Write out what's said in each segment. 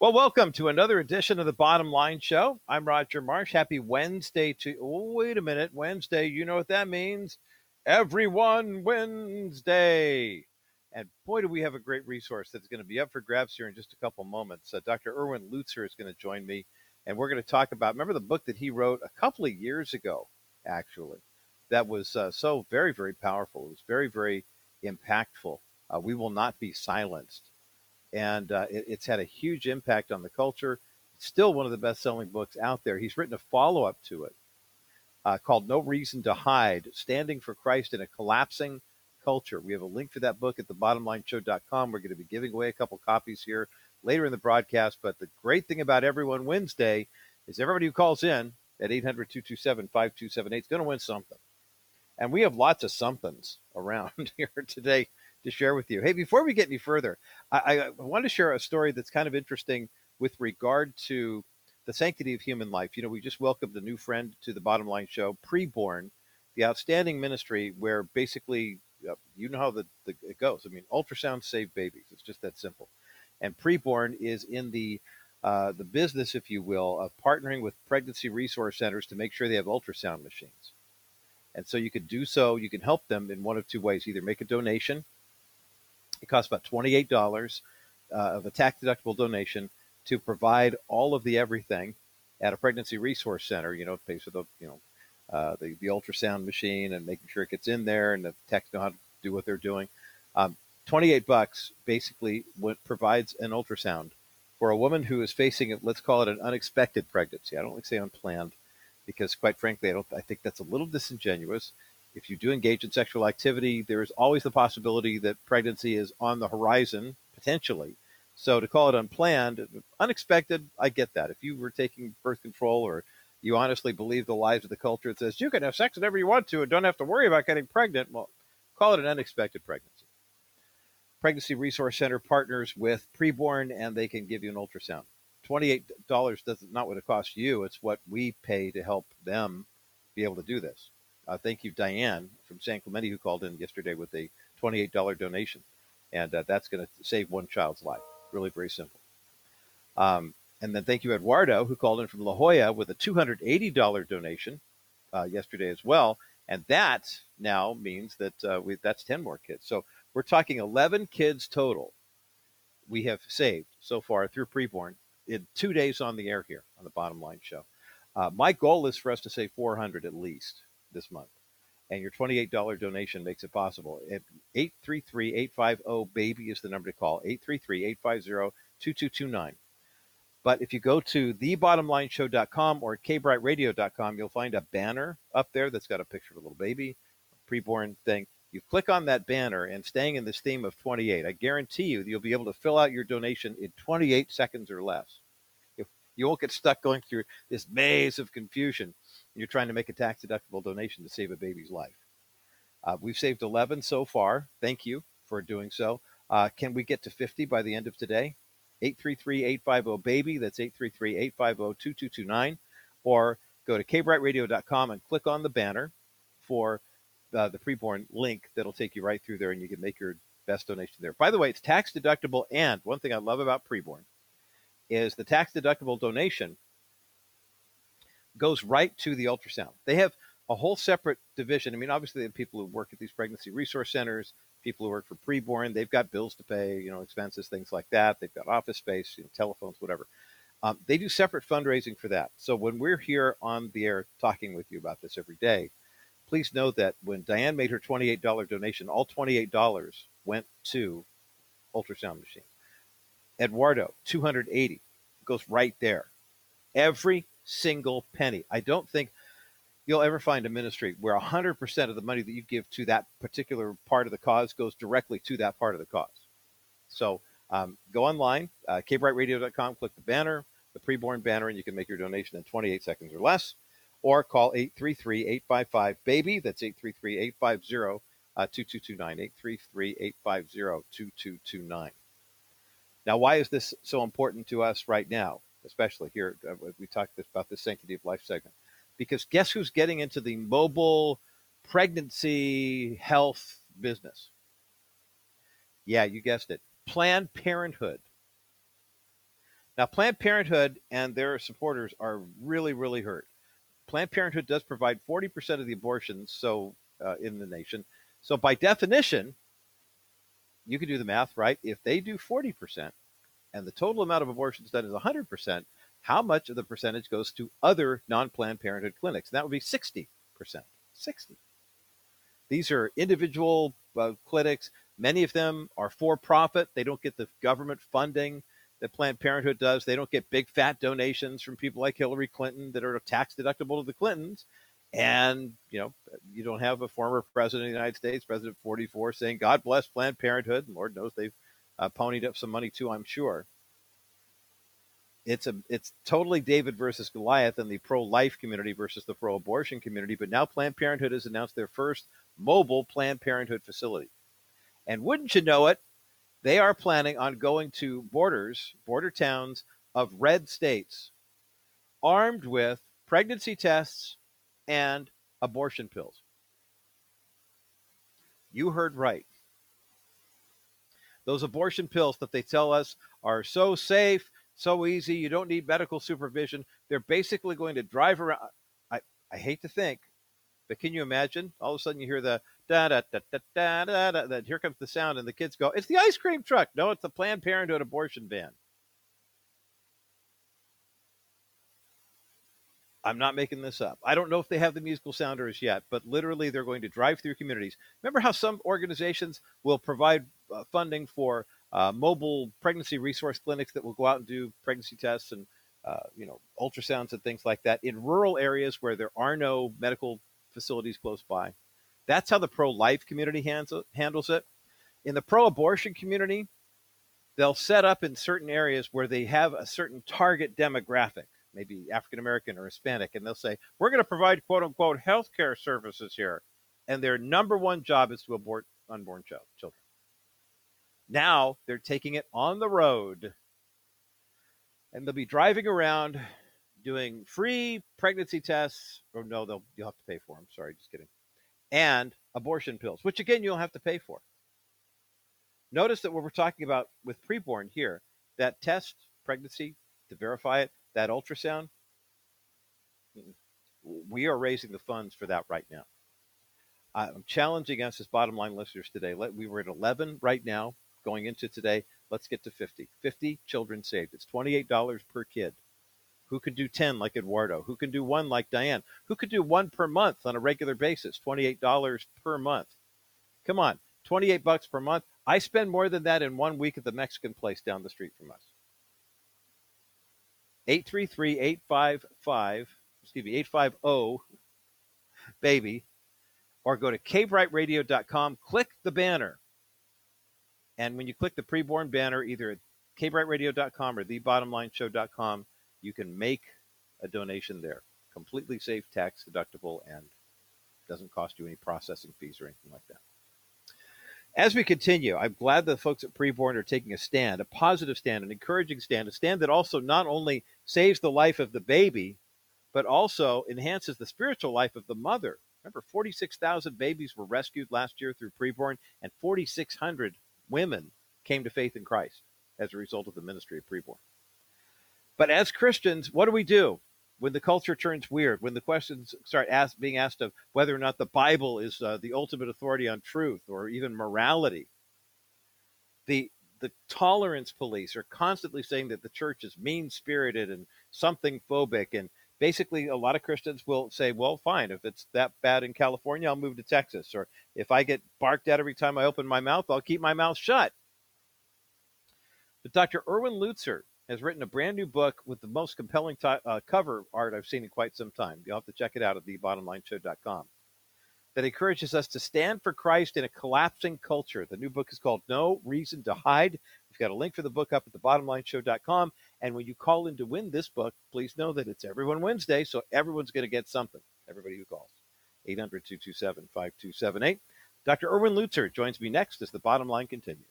Well, welcome to another edition of the Bottom Line Show. I'm Roger Marsh. Happy Wednesday to. Oh, wait a minute, Wednesday. You know what that means? Everyone Wednesday. And boy, do we have a great resource that's going to be up for grabs here in just a couple moments. Uh, Dr. Erwin Lutzer is going to join me, and we're going to talk about. Remember the book that he wrote a couple of years ago, actually, that was uh, so very, very powerful. It was very, very impactful. Uh, we will not be silenced and uh, it, it's had a huge impact on the culture. It's still one of the best-selling books out there. He's written a follow-up to it uh, called "No Reason to Hide: Standing for Christ in a Collapsing Culture." We have a link to that book at the thebottomlineshow.com. We're going to be giving away a couple copies here later in the broadcast. But the great thing about Everyone Wednesday is everybody who calls in at 800-227-5278 is going to win something. And we have lots of somethings around here today to share with you. Hey, before we get any further, I, I want to share a story that's kind of interesting with regard to the sanctity of human life. You know, we just welcomed a new friend to the Bottom Line Show, Preborn, the outstanding ministry where basically, uh, you know how the, the, it goes. I mean, ultrasound save babies. It's just that simple. And Preborn is in the uh, the business, if you will, of partnering with pregnancy resource centers to make sure they have ultrasound machines. And so you could do so. You can help them in one of two ways: either make a donation it costs about $28 uh, of a tax deductible donation to provide all of the everything at a pregnancy resource center. You know, pays for the you know uh, the the ultrasound machine and making sure it gets in there, and the techs know how to do what they're doing. Um, 28 bucks basically what provides an ultrasound for a woman who is facing let's call it an unexpected pregnancy. I don't like to say unplanned because quite frankly, I don't I think that's a little disingenuous if you do engage in sexual activity, there is always the possibility that pregnancy is on the horizon, potentially. So to call it unplanned, unexpected, I get that. If you were taking birth control or you honestly believe the lies of the culture that says you can have sex whenever you want to and don't have to worry about getting pregnant, well, call it an unexpected pregnancy. Pregnancy Resource Center partners with preborn and they can give you an ultrasound. $28 does not what it costs you, it's what we pay to help them be able to do this. Uh, thank you, Diane from San Clemente, who called in yesterday with a $28 donation. And uh, that's going to save one child's life. Really very simple. Um, and then thank you, Eduardo, who called in from La Jolla with a $280 donation uh, yesterday as well. And that now means that uh, we, that's 10 more kids. So we're talking 11 kids total we have saved so far through preborn in two days on the air here on the Bottom Line Show. Uh, my goal is for us to save 400 at least this month. And your $28 donation makes it possible. 833-850-BABY is the number to call. 833-850-2229. But if you go to thebottomlineshow.com or kbrightradio.com, you'll find a banner up there that's got a picture of a little baby, a preborn thing. You click on that banner and staying in this theme of 28, I guarantee you you'll be able to fill out your donation in 28 seconds or less. You won't get stuck going through this maze of confusion you're trying to make a tax deductible donation to save a baby's life. Uh, we've saved 11 so far. Thank you for doing so. Uh, can we get to 50 by the end of today? 833-850-BABY. That's 833-850-2229. Or go to kbrightradio.com and click on the banner for uh, the preborn link that'll take you right through there and you can make your best donation there. By the way, it's tax deductible. And one thing I love about preborn is the tax deductible donation goes right to the ultrasound. They have a whole separate division. I mean, obviously, they have people who work at these pregnancy resource centers, people who work for preborn. They've got bills to pay, you know, expenses, things like that. They've got office space, you know, telephones, whatever. Um, they do separate fundraising for that. So when we're here on the air talking with you about this every day, please know that when Diane made her $28 donation, all $28 went to ultrasound machines. Eduardo, 280 goes right there. Every single penny. I don't think you'll ever find a ministry where 100% of the money that you give to that particular part of the cause goes directly to that part of the cause. So um, go online, uh, kbrightradio.com, click the banner, the preborn banner, and you can make your donation in 28 seconds or less. Or call 833-855-BABY. That's 833-850-2229, 833-850-2229. Now, why is this so important to us right now? Especially here. Uh, we talked about the sanctity of life segment. Because guess who's getting into the mobile pregnancy health business? Yeah, you guessed it. Planned Parenthood. Now, Planned Parenthood and their supporters are really, really hurt. Planned Parenthood does provide 40% of the abortions so uh, in the nation. So by definition, you can do the math, right? If they do 40% and the total amount of abortions done is 100%, how much of the percentage goes to other non-Planned Parenthood clinics? And that would be 60%. 60. These are individual uh, clinics. Many of them are for profit. They don't get the government funding that Planned Parenthood does. They don't get big fat donations from people like Hillary Clinton that are tax deductible to the Clintons. And, you know, you don't have a former president of the United States, President 44, saying, God bless Planned Parenthood. And Lord knows they've uh, ponied up some money too, I'm sure. It's a it's totally David versus Goliath in the pro-life community versus the pro-abortion community. But now Planned Parenthood has announced their first mobile Planned Parenthood facility. And wouldn't you know it, they are planning on going to borders, border towns of red states, armed with pregnancy tests and abortion pills. You heard right. Those abortion pills that they tell us are so safe, so easy, you don't need medical supervision. They're basically going to drive around. I, I hate to think, but can you imagine? All of a sudden you hear the da da da da da da da. here comes the sound, and the kids go, "It's the ice cream truck." No, it's the Planned Parenthood abortion van. I'm not making this up. I don't know if they have the musical sounders yet, but literally they're going to drive through communities. Remember how some organizations will provide uh, funding for uh, mobile pregnancy resource clinics that will go out and do pregnancy tests and uh, you know ultrasounds and things like that in rural areas where there are no medical facilities close by. That's how the pro life community handles it. In the pro abortion community, they'll set up in certain areas where they have a certain target demographic, maybe African American or Hispanic, and they'll say, We're going to provide quote unquote healthcare services here. And their number one job is to abort unborn child, children. Now they're taking it on the road and they'll be driving around doing free pregnancy tests. Or oh, no, they'll you'll have to pay for them. Sorry, just kidding and abortion pills, which again, you'll have to pay for. Notice that what we're talking about with preborn here, that test pregnancy to verify it, that ultrasound, mm, we are raising the funds for that right now. I'm challenging us as bottom line listeners today. We were at 11 right now going into today. Let's get to 50. 50 children saved. It's $28 per kid. Who could do 10 like Eduardo? Who can do one like Diane? Who could do one per month on a regular basis? $28 per month. Come on, 28 bucks per month. I spend more than that in one week at the Mexican place down the street from us. 833-855, excuse me, 850 baby or go to kbrightradio.com, click the banner. And when you click the preborn banner, either at kbrightradio.com or thebottomlineshow.com, you can make a donation there. Completely safe, tax deductible, and doesn't cost you any processing fees or anything like that. As we continue, I'm glad the folks at Preborn are taking a stand, a positive stand, an encouraging stand, a stand that also not only saves the life of the baby, but also enhances the spiritual life of the mother. Remember, 46,000 babies were rescued last year through Preborn, and 4,600 women came to faith in Christ as a result of the ministry of Preborn. But as Christians, what do we do when the culture turns weird? When the questions start asked, being asked of whether or not the Bible is uh, the ultimate authority on truth or even morality? The the tolerance police are constantly saying that the church is mean spirited and something phobic and basically a lot of christians will say well fine if it's that bad in california i'll move to texas or if i get barked at every time i open my mouth i'll keep my mouth shut but dr erwin lutzer has written a brand new book with the most compelling t- uh, cover art I've seen in quite some time. You'll have to check it out at thebottomlineshow.com. That encourages us to stand for Christ in a collapsing culture. The new book is called No Reason to Hide. We've got a link for the book up at thebottomlineshow.com. And when you call in to win this book, please know that it's Everyone Wednesday, so everyone's going to get something. Everybody who calls. 800 227 5278. Dr. Erwin Lutzer joins me next as the bottom line continues.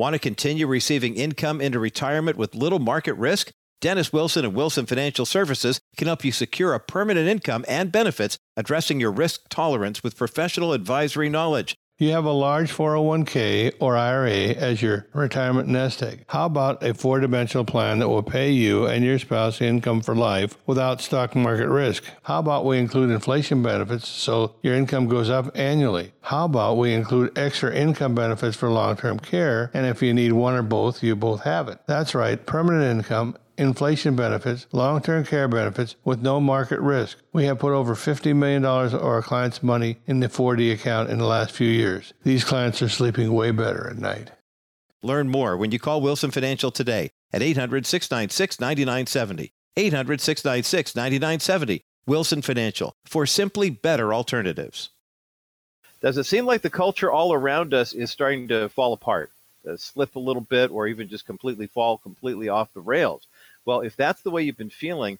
Want to continue receiving income into retirement with little market risk? Dennis Wilson and Wilson Financial Services can help you secure a permanent income and benefits addressing your risk tolerance with professional advisory knowledge. You have a large 401k or IRA as your retirement nest egg. How about a four dimensional plan that will pay you and your spouse income for life without stock market risk? How about we include inflation benefits so your income goes up annually? How about we include extra income benefits for long term care? And if you need one or both, you both have it. That's right, permanent income inflation benefits, long term care benefits with no market risk. We have put over $50 million of our clients' money in the 4D account in the last few years. These clients are sleeping way better at night. Learn more when you call Wilson Financial today at 800 696 9970. 800 696 9970. Wilson Financial for simply better alternatives. Does it seem like the culture all around us is starting to fall apart, slip a little bit, or even just completely fall completely off the rails? Well, if that's the way you've been feeling,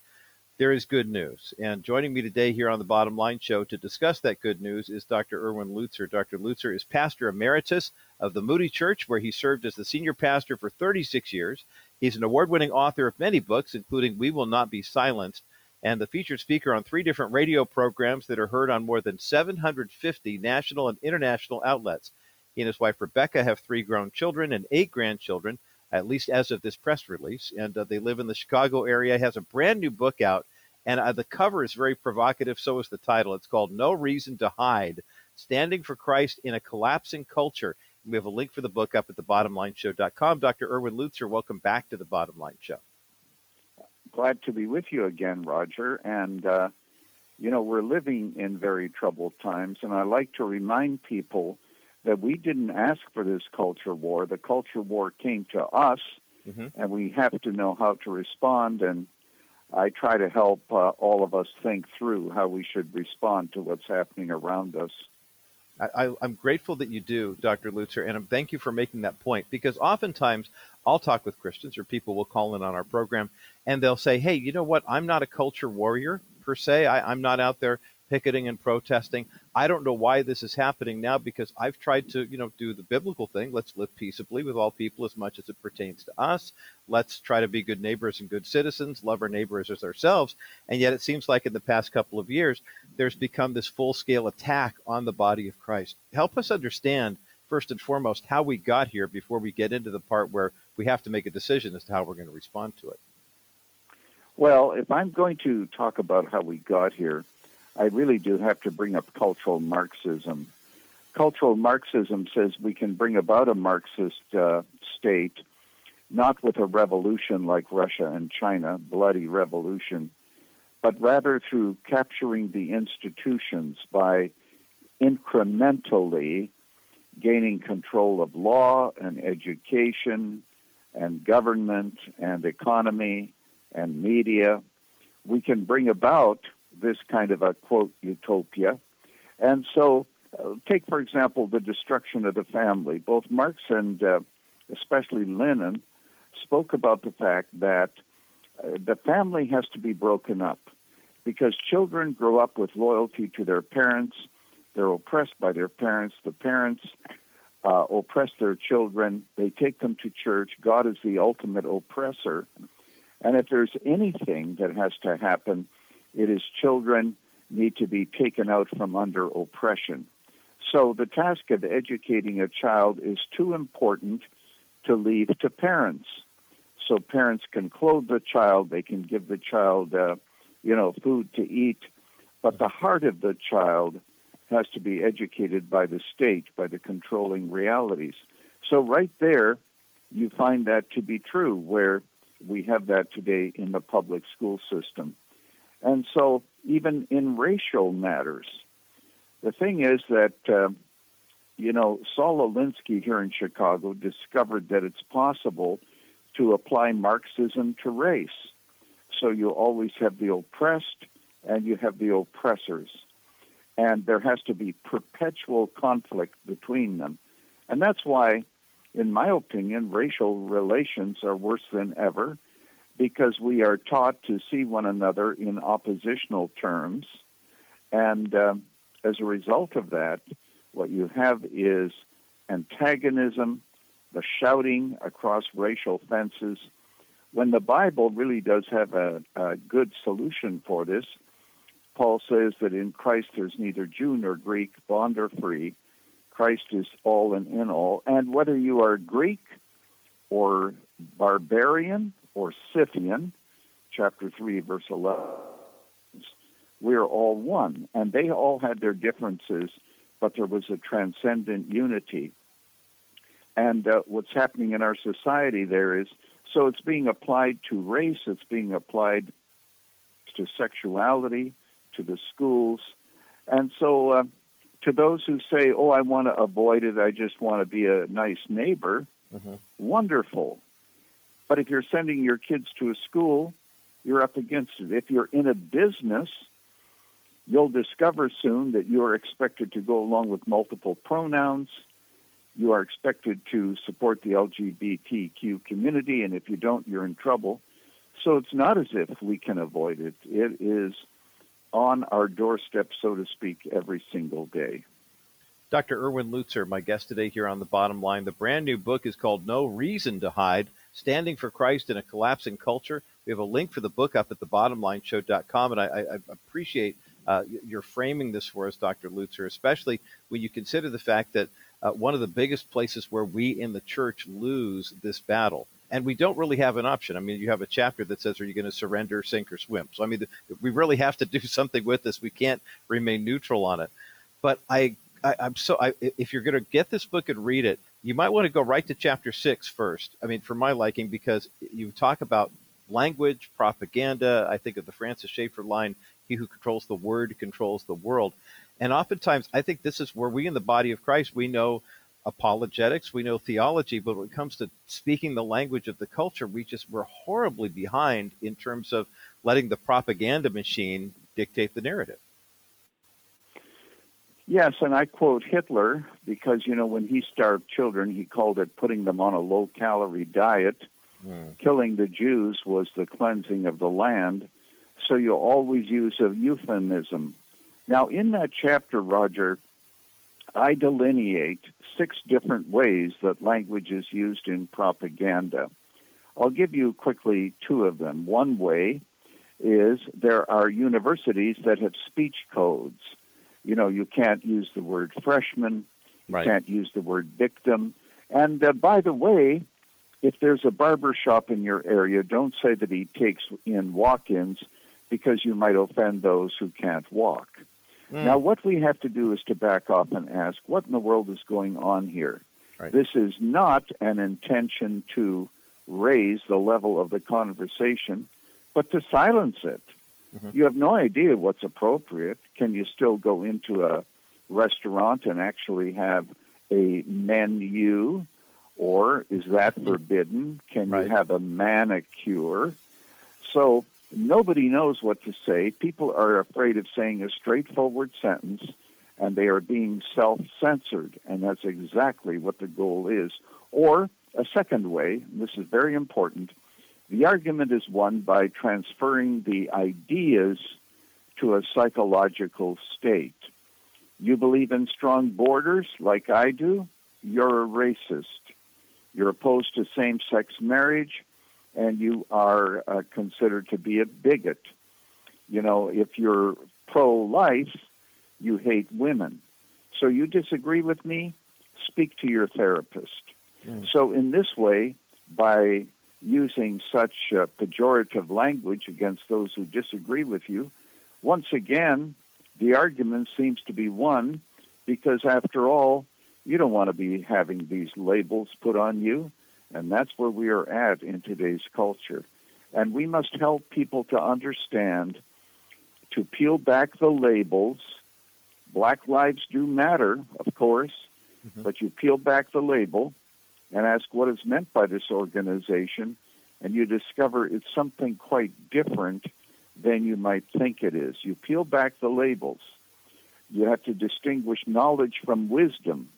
there is good news. And joining me today here on the Bottom Line Show to discuss that good news is Dr. Erwin Lutzer. Dr. Lutzer is pastor emeritus of the Moody Church, where he served as the senior pastor for 36 years. He's an award winning author of many books, including We Will Not Be Silenced, and the featured speaker on three different radio programs that are heard on more than 750 national and international outlets. He and his wife Rebecca have three grown children and eight grandchildren at least as of this press release. And uh, they live in the Chicago area. Has a brand new book out, and uh, the cover is very provocative. So is the title. It's called "No Reason to Hide: Standing for Christ in a Collapsing Culture." We have a link for the book up at thebottomlineshow.com. Dr. Erwin Lutzer, welcome back to the Bottom Line Show. Glad to be with you again, Roger. And uh, you know we're living in very troubled times, and I like to remind people that we didn't ask for this culture war. The culture war came to us, mm-hmm. and we have to know how to respond. And I try to help uh, all of us think through how we should respond to what's happening around us. I, am grateful that you do, Dr. Lutzer, and thank you for making that point because oftentimes I'll talk with Christians or people will call in on our program and they'll say, Hey, you know what? I'm not a culture warrior per se. I, I'm not out there picketing and protesting. I don't know why this is happening now because I've tried to, you know, do the biblical thing. Let's live peaceably with all people as much as it pertains to us. Let's try to be good neighbors and good citizens, love our neighbors as ourselves. And yet it seems like in the past couple of years, there's become this full scale attack on the body of Christ. Help us understand, first and foremost, how we got here before we get into the part where we have to make a decision as to how we're going to respond to it. Well, if I'm going to talk about how we got here, I really do have to bring up cultural Marxism. Cultural Marxism says we can bring about a Marxist uh, state not with a revolution like Russia and China, bloody revolution, but rather through capturing the institutions by incrementally gaining control of law and education and government and economy and media. We can bring about this kind of a quote utopia. And so, uh, take for example the destruction of the family. Both Marx and uh, especially Lenin spoke about the fact that uh, the family has to be broken up because children grow up with loyalty to their parents. They're oppressed by their parents. The parents uh, oppress their children. They take them to church. God is the ultimate oppressor. And if there's anything that has to happen it is children need to be taken out from under oppression. So the task of educating a child is too important to leave to parents. So parents can clothe the child, they can give the child, uh, you know, food to eat, but the heart of the child has to be educated by the state, by the controlling realities. So right there, you find that to be true, where we have that today in the public school system. And so, even in racial matters, the thing is that, uh, you know, Saul Alinsky here in Chicago discovered that it's possible to apply Marxism to race. So you always have the oppressed and you have the oppressors. And there has to be perpetual conflict between them. And that's why, in my opinion, racial relations are worse than ever because we are taught to see one another in oppositional terms. And um, as a result of that, what you have is antagonism, the shouting across racial fences, when the Bible really does have a, a good solution for this. Paul says that in Christ there's neither Jew nor Greek, bond or free. Christ is all and in all. And whether you are Greek or barbarian or Scythian, chapter 3, verse 11, we are all one. And they all had their differences, but there was a transcendent unity. And uh, what's happening in our society there is so it's being applied to race, it's being applied to sexuality, to the schools. And so uh, to those who say, oh, I want to avoid it, I just want to be a nice neighbor, mm-hmm. wonderful. But if you're sending your kids to a school, you're up against it. If you're in a business, you'll discover soon that you are expected to go along with multiple pronouns. You are expected to support the LGBTQ community, and if you don't, you're in trouble. So it's not as if we can avoid it. It is on our doorstep, so to speak, every single day. Dr. Erwin Lutzer, my guest today here on The Bottom Line. The brand new book is called No Reason to Hide Standing for Christ in a Collapsing Culture. We have a link for the book up at the thebottomlineshow.com, and I, I, appreciate uh, your framing this for us, Dr. Lutzer, especially when you consider the fact that uh, one of the biggest places where we in the church lose this battle and we don't really have an option. I mean, you have a chapter that says, "Are you going to surrender, sink, or swim?" So, I mean, we really have to do something with this. We can't remain neutral on it. But I, I am so. I, if you're going to get this book and read it, you might want to go right to chapter six first. I mean, for my liking, because you talk about language, propaganda. I think of the Francis Schaeffer line: "He who controls the word controls the world." And oftentimes, I think this is where we in the body of Christ we know apologetics, we know theology, but when it comes to speaking the language of the culture, we just we're horribly behind in terms of letting the propaganda machine dictate the narrative. Yes, and I quote Hitler because you know when he starved children, he called it putting them on a low-calorie diet. Mm. Killing the Jews was the cleansing of the land. So you always use a euphemism. Now, in that chapter, Roger, I delineate six different ways that language is used in propaganda. I'll give you quickly two of them. One way is there are universities that have speech codes. You know, you can't use the word freshman, you right. can't use the word victim. And uh, by the way, if there's a barber shop in your area, don't say that he takes in walk ins because you might offend those who can't walk. Mm. Now, what we have to do is to back off and ask, what in the world is going on here? Right. This is not an intention to raise the level of the conversation, but to silence it. Mm-hmm. You have no idea what's appropriate. Can you still go into a restaurant and actually have a menu? Or is that forbidden? Can right. you have a manicure? So Nobody knows what to say. People are afraid of saying a straightforward sentence, and they are being self censored, and that's exactly what the goal is. Or a second way, this is very important, the argument is won by transferring the ideas to a psychological state. You believe in strong borders like I do, you're a racist. You're opposed to same sex marriage, and you are uh, considered to be a bigot. You know, if you're pro life, you hate women. So you disagree with me? Speak to your therapist. Mm. So, in this way, by using such uh, pejorative language against those who disagree with you, once again, the argument seems to be won because, after all, you don't want to be having these labels put on you. And that's where we are at in today's culture. And we must help people to understand to peel back the labels. Black lives do matter, of course, mm-hmm. but you peel back the label and ask what is meant by this organization, and you discover it's something quite different than you might think it is. You peel back the labels. You have to distinguish knowledge from wisdom.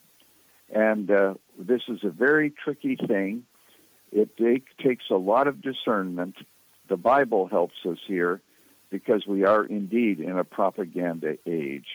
And uh, this is a very tricky thing. It take, takes a lot of discernment. The Bible helps us here because we are indeed in a propaganda age.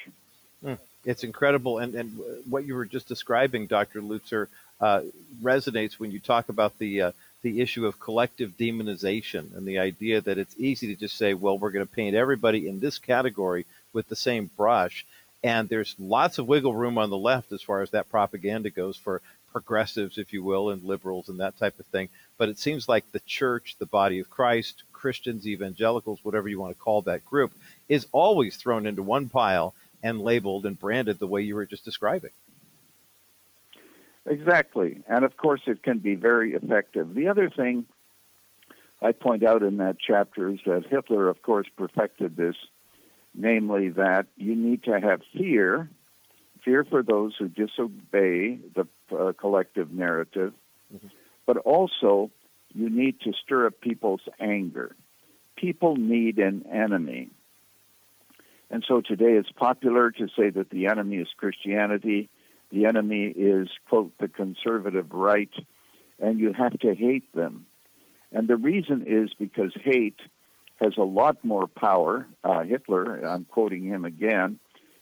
Mm, it's incredible. And, and what you were just describing, Dr. Lutzer, uh, resonates when you talk about the, uh, the issue of collective demonization and the idea that it's easy to just say, well, we're going to paint everybody in this category with the same brush And there's lots of wiggle room on the left as far as that propaganda goes for progressives, if you will, and liberals and that type of thing. But it seems like the church, the body of Christ, Christians, evangelicals, whatever you want to call that group, is always thrown into one pile and labeled and branded the way you were just describing. Exactly. And of course, it can be very effective. The other thing I point out in that chapter is that Hitler, of course, perfected this, namely that you need to have fear, fear for those who disobey the uh, collective narrative, mm-hmm. but also you need to stir up people's anger. People need an enemy. And so today it's popular to say that the enemy is Christianity, the enemy is, quote, the conservative right, and you have to hate them. And the reason is because hate has a lot more power. Uh, Hitler, I'm quoting him again,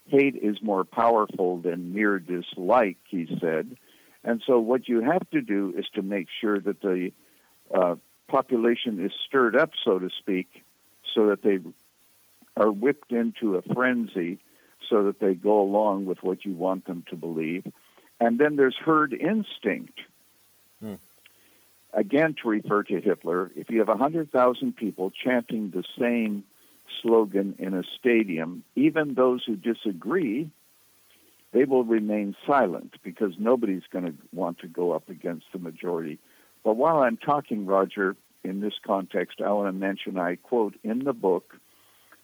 hate is more powerful than mere dislike, he said. And so what you have to do is to make sure that the uh, population is stirred up, so to speak, so that they are whipped into a frenzy so that they go along with what you want them to believe. And then there's herd instinct. Hmm. Again, to refer to Hitler, if you have 100,000 people chanting the same slogan in a stadium, even those who disagree, they will remain silent because nobody's going to want to go up against the majority. But while I'm talking, Roger, in this context, I want to mention I quote in the book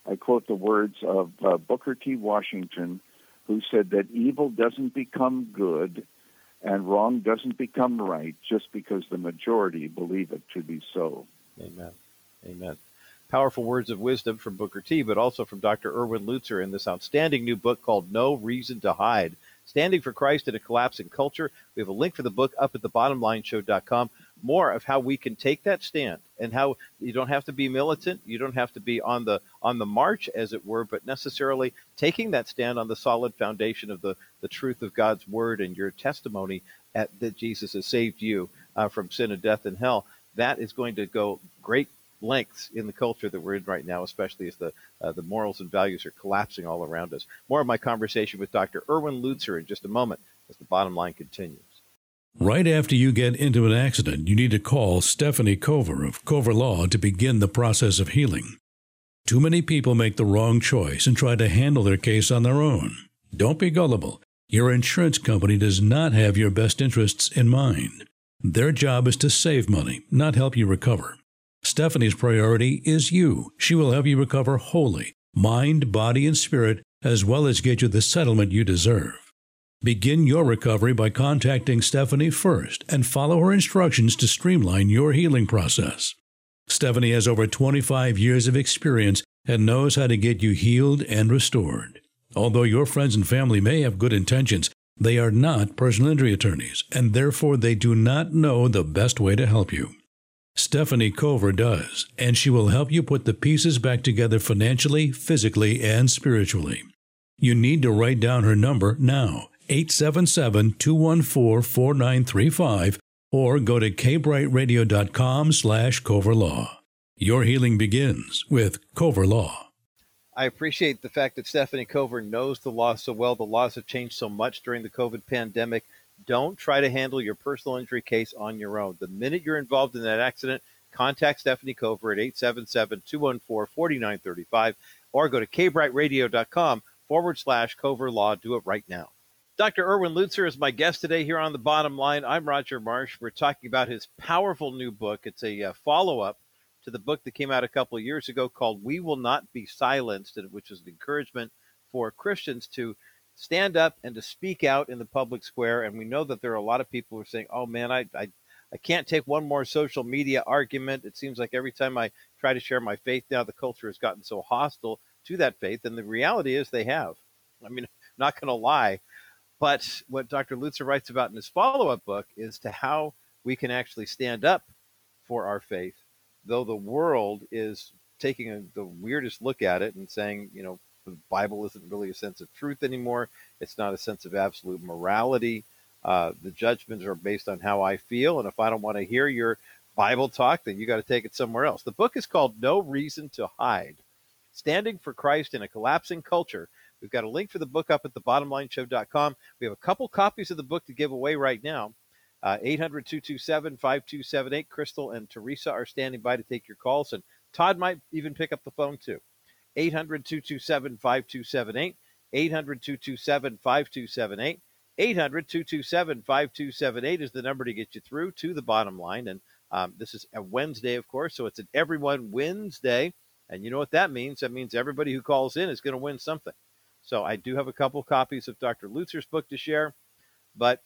I quote the words of uh, Booker T. Washington, who said that evil doesn't become good and wrong doesn't become right just because the majority believe it to be so. Amen. Amen. Powerful words of wisdom from Booker T, but also from Dr. Erwin Lutzer in this outstanding new book called No Reason to Hide Standing for Christ in a Collapsing Culture. We have a link for the book up at thebottomlineshow.com more of how we can take that stand and how you don't have to be militant, you don't have to be on the on the march as it were, but necessarily taking that stand on the solid foundation of the the truth of God's word and your testimony at, that Jesus has saved you uh, from sin and death and hell. That is going to go great lengths in the culture that we're in right now, especially as the uh, the morals and values are collapsing all around us. More of my conversation with Dr. Erwin Lutzer in just a moment as the bottom line continues. Right after you get into an accident, you need to call Stephanie Cover of Cover Law to begin the process of healing. Too many people make the wrong choice and try to handle their case on their own. Don't be gullible. Your insurance company does not have your best interests in mind. Their job is to save money, not help you recover. Stephanie's priority is you. She will help you recover wholly, mind, body, and spirit, as well as get you the settlement you deserve. Begin your recovery by contacting Stephanie first and follow her instructions to streamline your healing process. Stephanie has over 25 years of experience and knows how to get you healed and restored. Although your friends and family may have good intentions, they are not personal injury attorneys, and therefore they do not know the best way to help you. Stephanie Cover does, and she will help you put the pieces back together financially, physically, and spiritually. You need to write down her number now 877 214 4935 or go to kbrightradio.com slash coverlaw. Your healing begins with Cover Law. I appreciate the fact that Stephanie Cover knows the law so well. The laws have changed so much during the COVID pandemic. Don't try to handle your personal injury case on your own. The minute you're involved in that accident, contact Stephanie Cover at 877 214 4935 or go to kbrightradio.com forward slash Cover Law. Do it right now. Dr. Erwin Lutzer is my guest today here on the bottom line. I'm Roger Marsh. We're talking about his powerful new book. It's a uh, follow up to the book that came out a couple of years ago called We Will Not Be Silenced, which is an encouragement for Christians to stand up and to speak out in the public square. And we know that there are a lot of people who are saying, oh man, I, I, I can't take one more social media argument. It seems like every time I try to share my faith now, the culture has gotten so hostile to that faith. And the reality is they have. I mean, not going to lie but what Dr. Lutzer writes about in his follow up book is to how we can actually stand up for our faith, though the world is taking a, the weirdest look at it and saying, you know, the Bible isn't really a sense of truth anymore. It's not a sense of absolute morality. Uh, the judgments are based on how I feel. And if I don't want to hear your Bible talk, then you got to take it somewhere else. The book is called No Reason to Hide Standing for Christ in a Collapsing Culture We've got a link for the book up at thebottomlineshow.com. We have a couple copies of the book to give away right now. Uh, 800 227 5278. Crystal and Teresa are standing by to take your calls, and Todd might even pick up the phone too. 800 227 5278. 800 227 5278. 800 227 5278 is the number to get you through to the bottom line. And um, this is a Wednesday, of course, so it's an Everyone Wednesday. And you know what that means? That means everybody who calls in is going to win something. So I do have a couple copies of Dr. Lutzer's book to share. But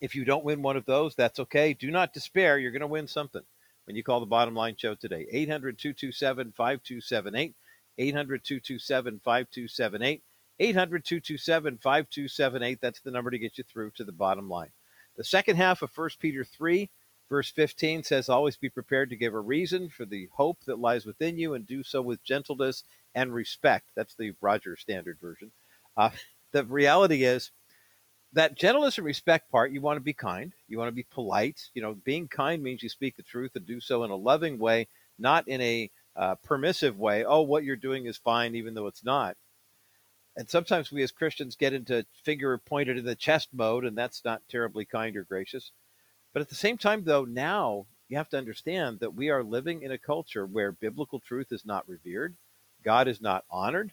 if you don't win one of those, that's okay. Do not despair. You're going to win something when you call the bottom line show today. 800 227 5278. 800 227 5278. 800 227 5278. That's the number to get you through to the bottom line. The second half of 1 Peter 3, verse 15 says, Always be prepared to give a reason for the hope that lies within you and do so with gentleness and respect. That's the Roger Standard Version. Uh, the reality is, that gentleness and respect part, you want to be kind. You want to be polite. You know, being kind means you speak the truth and do so in a loving way, not in a uh, permissive way. Oh, what you're doing is fine, even though it's not. And sometimes we as Christians get into finger pointed in the chest mode, and that's not terribly kind or gracious. But at the same time, though, now you have to understand that we are living in a culture where biblical truth is not revered, God is not honored,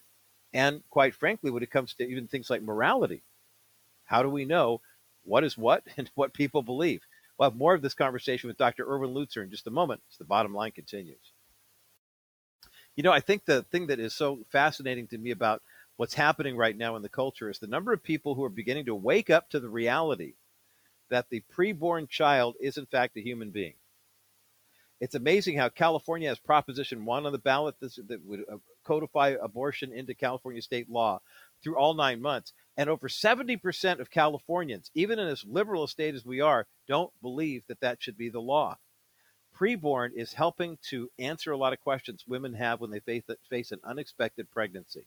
and quite frankly, when it comes to even things like morality, how do we know what is what and what people believe? We'll have more of this conversation with Dr. Erwin Lutzer in just a moment as the bottom line continues. You know, I think the thing that is so fascinating to me about what's happening right now in the culture is the number of people who are beginning to wake up to the reality that the preborn child is in fact a human being. It's amazing how California has Proposition 1 on the ballot that would uh, codify abortion into California state law through all nine months. And over 70% of Californians, even in as liberal a state as we are, don't believe that that should be the law. Preborn is helping to answer a lot of questions women have when they face, face an unexpected pregnancy.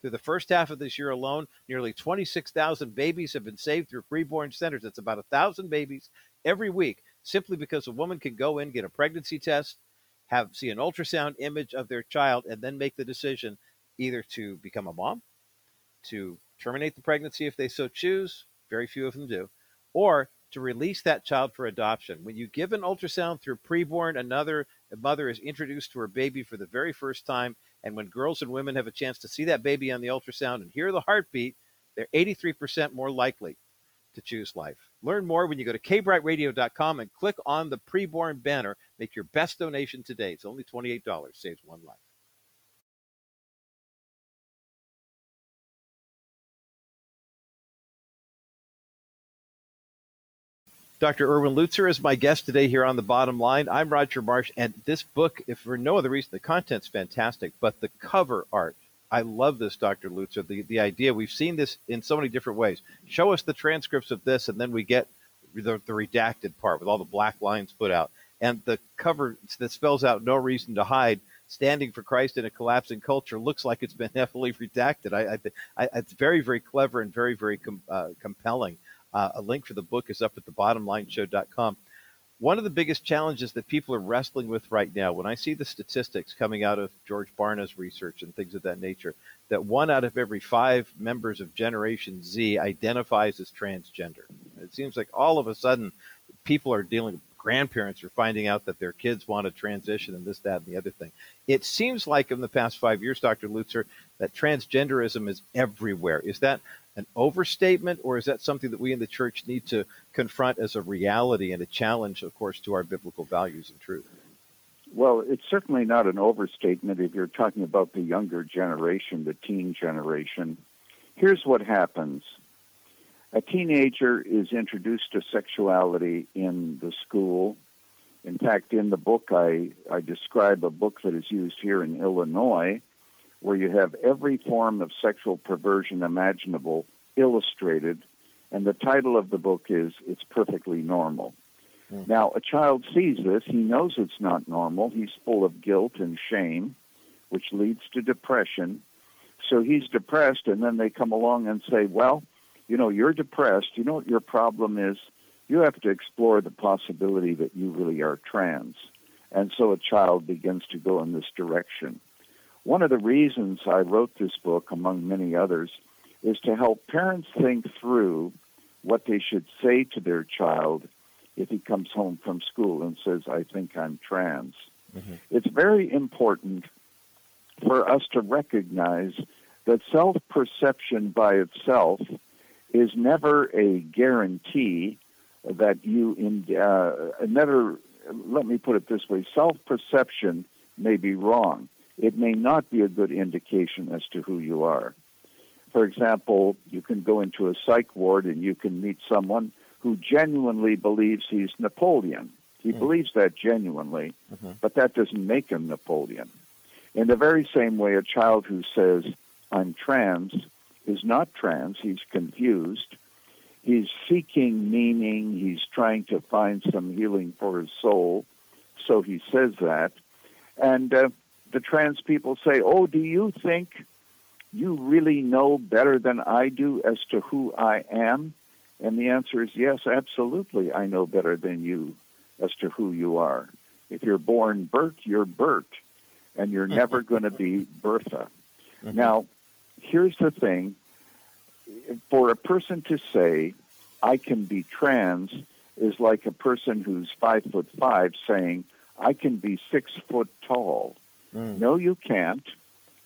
Through the first half of this year alone, nearly 26,000 babies have been saved through preborn centers. That's about 1,000 babies every week, simply because a woman can go in, get a pregnancy test, have see an ultrasound image of their child, and then make the decision either to become a mom, to terminate the pregnancy if they so choose. Very few of them do, or to release that child for adoption. When you give an ultrasound through preborn, another mother is introduced to her baby for the very first time and when girls and women have a chance to see that baby on the ultrasound and hear the heartbeat, they're 83% more likely to choose life. Learn more when you go to kbrightradio.com and click on the preborn banner. Make your best donation today. It's only $28, saves one life. Dr. Erwin Lutzer is my guest today here on the bottom line. I'm Roger Marsh, and this book, if for no other reason, the content's fantastic, but the cover art, I love this, Dr. Lutzer. The, the idea, we've seen this in so many different ways. Show us the transcripts of this, and then we get the, the redacted part with all the black lines put out. And the cover that spells out no reason to hide standing for Christ in a collapsing culture looks like it's been heavily redacted. I, I, I, it's very, very clever and very, very com, uh, compelling. Uh, a link for the book is up at thebottomlineshow.com. One of the biggest challenges that people are wrestling with right now, when I see the statistics coming out of George Barna's research and things of that nature, that one out of every five members of Generation Z identifies as transgender. It seems like all of a sudden people are dealing grandparents are finding out that their kids want to transition and this, that, and the other thing. It seems like in the past five years, Dr. Lutzer, that transgenderism is everywhere. Is that an overstatement, or is that something that we in the church need to confront as a reality and a challenge, of course, to our biblical values and truth? Well, it's certainly not an overstatement if you're talking about the younger generation, the teen generation. Here's what happens a teenager is introduced to sexuality in the school. In fact, in the book, I, I describe a book that is used here in Illinois where you have every form of sexual perversion imaginable illustrated, and the title of the book is It's Perfectly Normal. Mm. Now, a child sees this, he knows it's not normal, he's full of guilt and shame, which leads to depression. So he's depressed, and then they come along and say, Well, you know, you're depressed. You know what your problem is? You have to explore the possibility that you really are trans. And so a child begins to go in this direction. One of the reasons I wrote this book, among many others, is to help parents think through what they should say to their child if he comes home from school and says, I think I'm trans. Mm-hmm. It's very important for us to recognize that self perception by itself is never a guarantee that you in uh, never let me put it this way self perception may be wrong it may not be a good indication as to who you are for example you can go into a psych ward and you can meet someone who genuinely believes he's napoleon he mm believes that genuinely mm-hmm. but that doesn't make him napoleon in the very same way a child who says i'm trans is not trans he's confused he's seeking meaning. He's trying to find some healing for his soul. So he says that. And uh, the trans people say, Oh, do you think you really know better than I do as to who I am? And the answer is yes, absolutely. I know better than you as to who you are. If you're born Bert, you're Bert, and you're never going to be Bertha. Mm-hmm. Now, here's the thing for a person to say, I can be trans, is like a person who's five foot five saying, I can be six foot tall. Mm. No, you can't.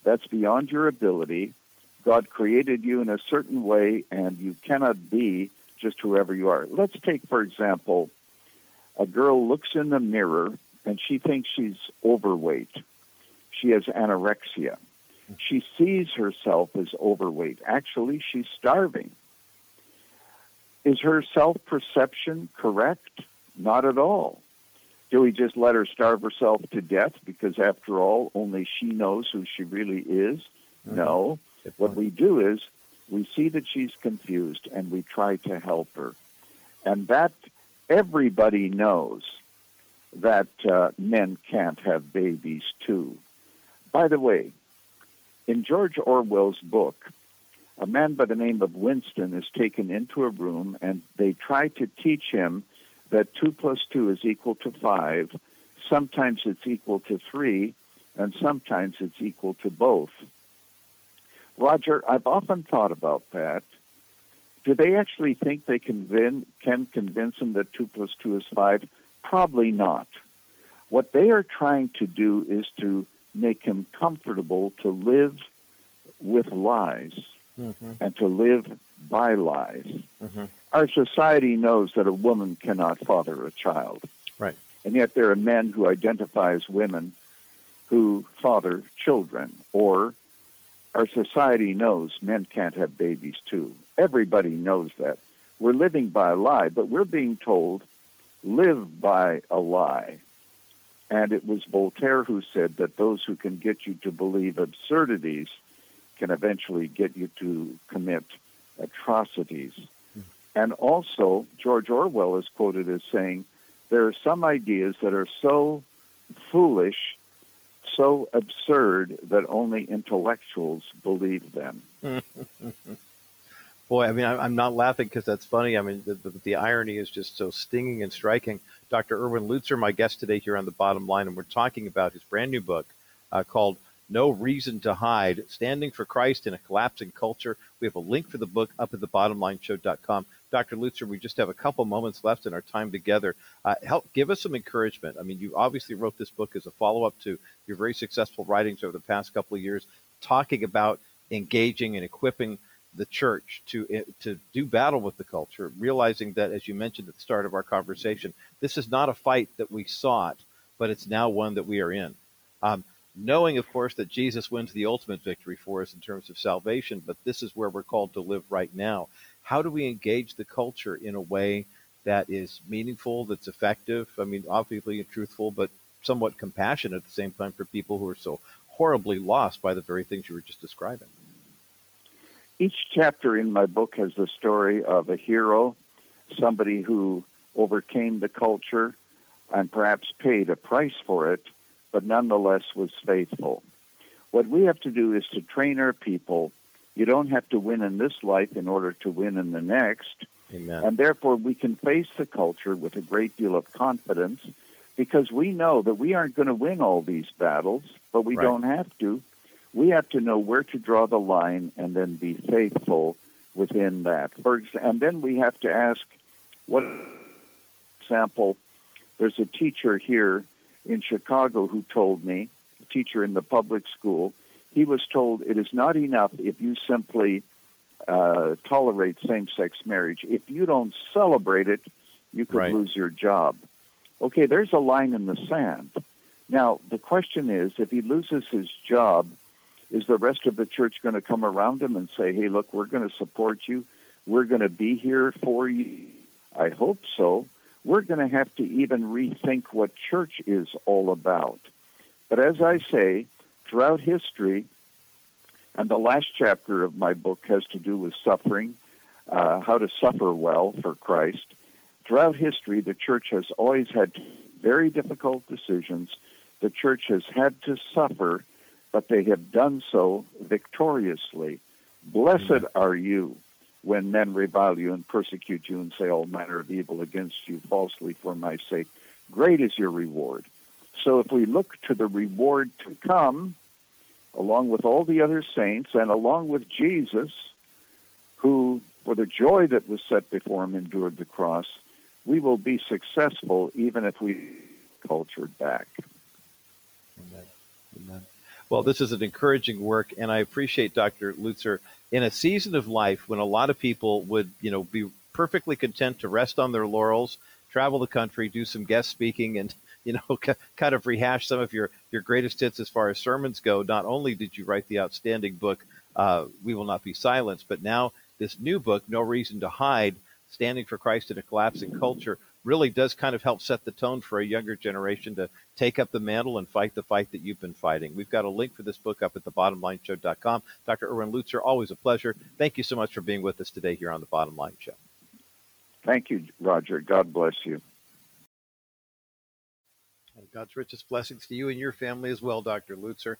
That's beyond your ability. God created you in a certain way, and you cannot be just whoever you are. Let's take, for example, a girl looks in the mirror and she thinks she's overweight. She has anorexia. She sees herself as overweight. Actually, she's starving. Is her self perception correct? Not at all. Do we just let her starve herself to death because, after all, only she knows who she really is? Mm-hmm. No. What we do is we see that she's confused and we try to help her. And that everybody knows that uh, men can't have babies too. By the way, in George Orwell's book, a man by the name of Winston is taken into a room and they try to teach him that 2 plus 2 is equal to 5. Sometimes it's equal to 3, and sometimes it's equal to both. Roger, I've often thought about that. Do they actually think they can, can convince him that 2 plus 2 is 5? Probably not. What they are trying to do is to make him comfortable to live with lies mm-hmm. and to live by lies. Mm-hmm. Our society knows that a woman cannot father a child. Right. And yet there are men who identify as women who father children. Or our society knows men can't have babies too. Everybody knows that. We're living by a lie, but we're being told live by a lie. And it was Voltaire who said that those who can get you to believe absurdities can eventually get you to commit atrocities. And also, George Orwell is quoted as saying, there are some ideas that are so foolish, so absurd, that only intellectuals believe them. Boy, I mean, I'm not laughing because that's funny. I mean, the, the, the, irony is just so stinging and striking. Dr. Erwin Lutzer, my guest today here on the bottom line, and we're talking about his brand new book uh, called No Reason to Hide Standing for Christ in a Collapsing Culture. We have a link for the book up at the thebottomlineshow.com. Dr. Lutzer, we just have a couple moments left in our time together. Uh, help give us some encouragement. I mean, you obviously wrote this book as a follow up to your very successful writings over the past couple of years, talking about engaging and equipping the church to eh, to do battle with the culture, realizing that, as you mentioned at the start of our conversation, this is not a fight that we sought, but it's now one that we are in. Um, knowing, of course, that Jesus wins the ultimate victory for us in terms of salvation, but this is where we're called to live right now. How do we engage the culture in a way that is meaningful, that's effective? I mean, obviously truthful, but somewhat compassionate at the same time for people who are so horribly lost by the very things you were just describing each chapter in my book has the story of a hero, somebody who overcame the culture and perhaps paid a price for it, but nonetheless was faithful. What we have to do is to train our people. You don't have to win in this life in order to win in the next. Amen. And therefore, we can face the culture with a great deal of confidence because we know that we aren't going to win all these battles, but we right. don't have to We have to know where to draw the line and then be faithful within that. And then we have to ask, what example? There's a teacher here in Chicago who told me, a teacher in the public school, he was told it is not enough if you simply uh, tolerate same-sex marriage. If you don't celebrate it, you could right. lose your job. Okay, there's a line in the sand. Now, the question is if he loses his job, is the rest of the church going to come around him and say, hey, look, we're going to support you? We're going to be here for you? I hope so. We're going to have to even rethink what church is all about. But as I say, throughout history, and the last chapter of my book has to do with suffering, uh, how to suffer well for Christ. Throughout history, the church has always had very difficult decisions. The church has had to suffer, but they have done so victoriously. Blessed are you when men revile you and persecute you and say all manner of evil against you falsely for my sake. Great is your reward. So if we look to the reward to come, along with all the other saints and along with Jesus, who, for the joy that was set before him, endured the cross, we will be successful even if we cultured back. Amen. Amen. Well, this is an encouraging work, and I appreciate Dr. Lutzer. In a season of life when a lot of people would, you know, be perfectly content to rest on their laurels, travel the country, do some guest speaking, and you know, kind of rehash some of your your greatest hits as far as sermons go. Not only did you write the outstanding book, uh, "We Will Not Be Silenced," but now this new book, "No Reason to Hide." Standing for Christ in a collapsing culture really does kind of help set the tone for a younger generation to take up the mantle and fight the fight that you've been fighting. We've got a link for this book up at thebottomlineshow.com. Dr. Erwin Lutzer, always a pleasure. Thank you so much for being with us today here on the Bottom Line Show. Thank you, Roger. God bless you. And God's richest blessings to you and your family as well, Dr. Lutzer.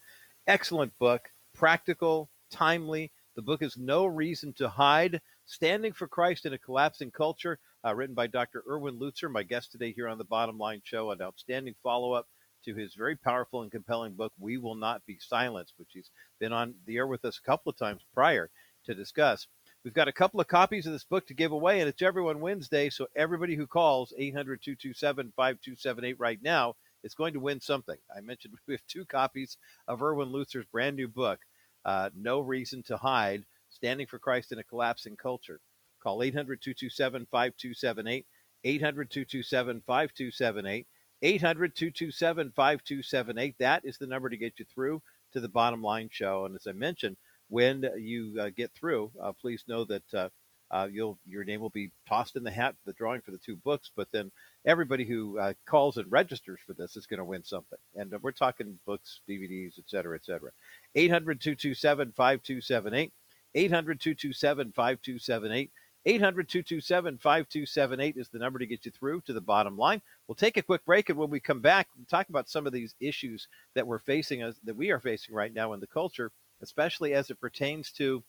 Excellent book, practical, timely. The book is No Reason to Hide Standing for Christ in a Collapsing Culture, uh, written by Dr. Erwin Lutzer, my guest today here on the Bottom Line Show. An outstanding follow up to his very powerful and compelling book, We Will Not Be Silenced, which he's been on the air with us a couple of times prior to discuss. We've got a couple of copies of this book to give away, and it's Everyone Wednesday. So everybody who calls 800 227 5278 right now is going to win something. I mentioned we have two copies of Erwin Lutzer's brand new book, uh, No Reason to Hide Standing for Christ in a Collapsing Culture. Call 800 227 5278, 800 227 5278, 800 227 5278. That is the number to get you through to the bottom line show. And as I mentioned, when you uh, get through, uh, please know that uh, uh, you'll your name will be tossed in the hat the drawing for the two books. But then everybody who uh, calls and registers for this is going to win something. And uh, we're talking books, DVDs, et cetera, et cetera. 800 227 5278. 800 227 5278. 800 227 5278 is the number to get you through to the bottom line. We'll take a quick break, and when we come back, we'll talk about some of these issues that we're facing, as, that we are facing right now in the culture, especially as it pertains to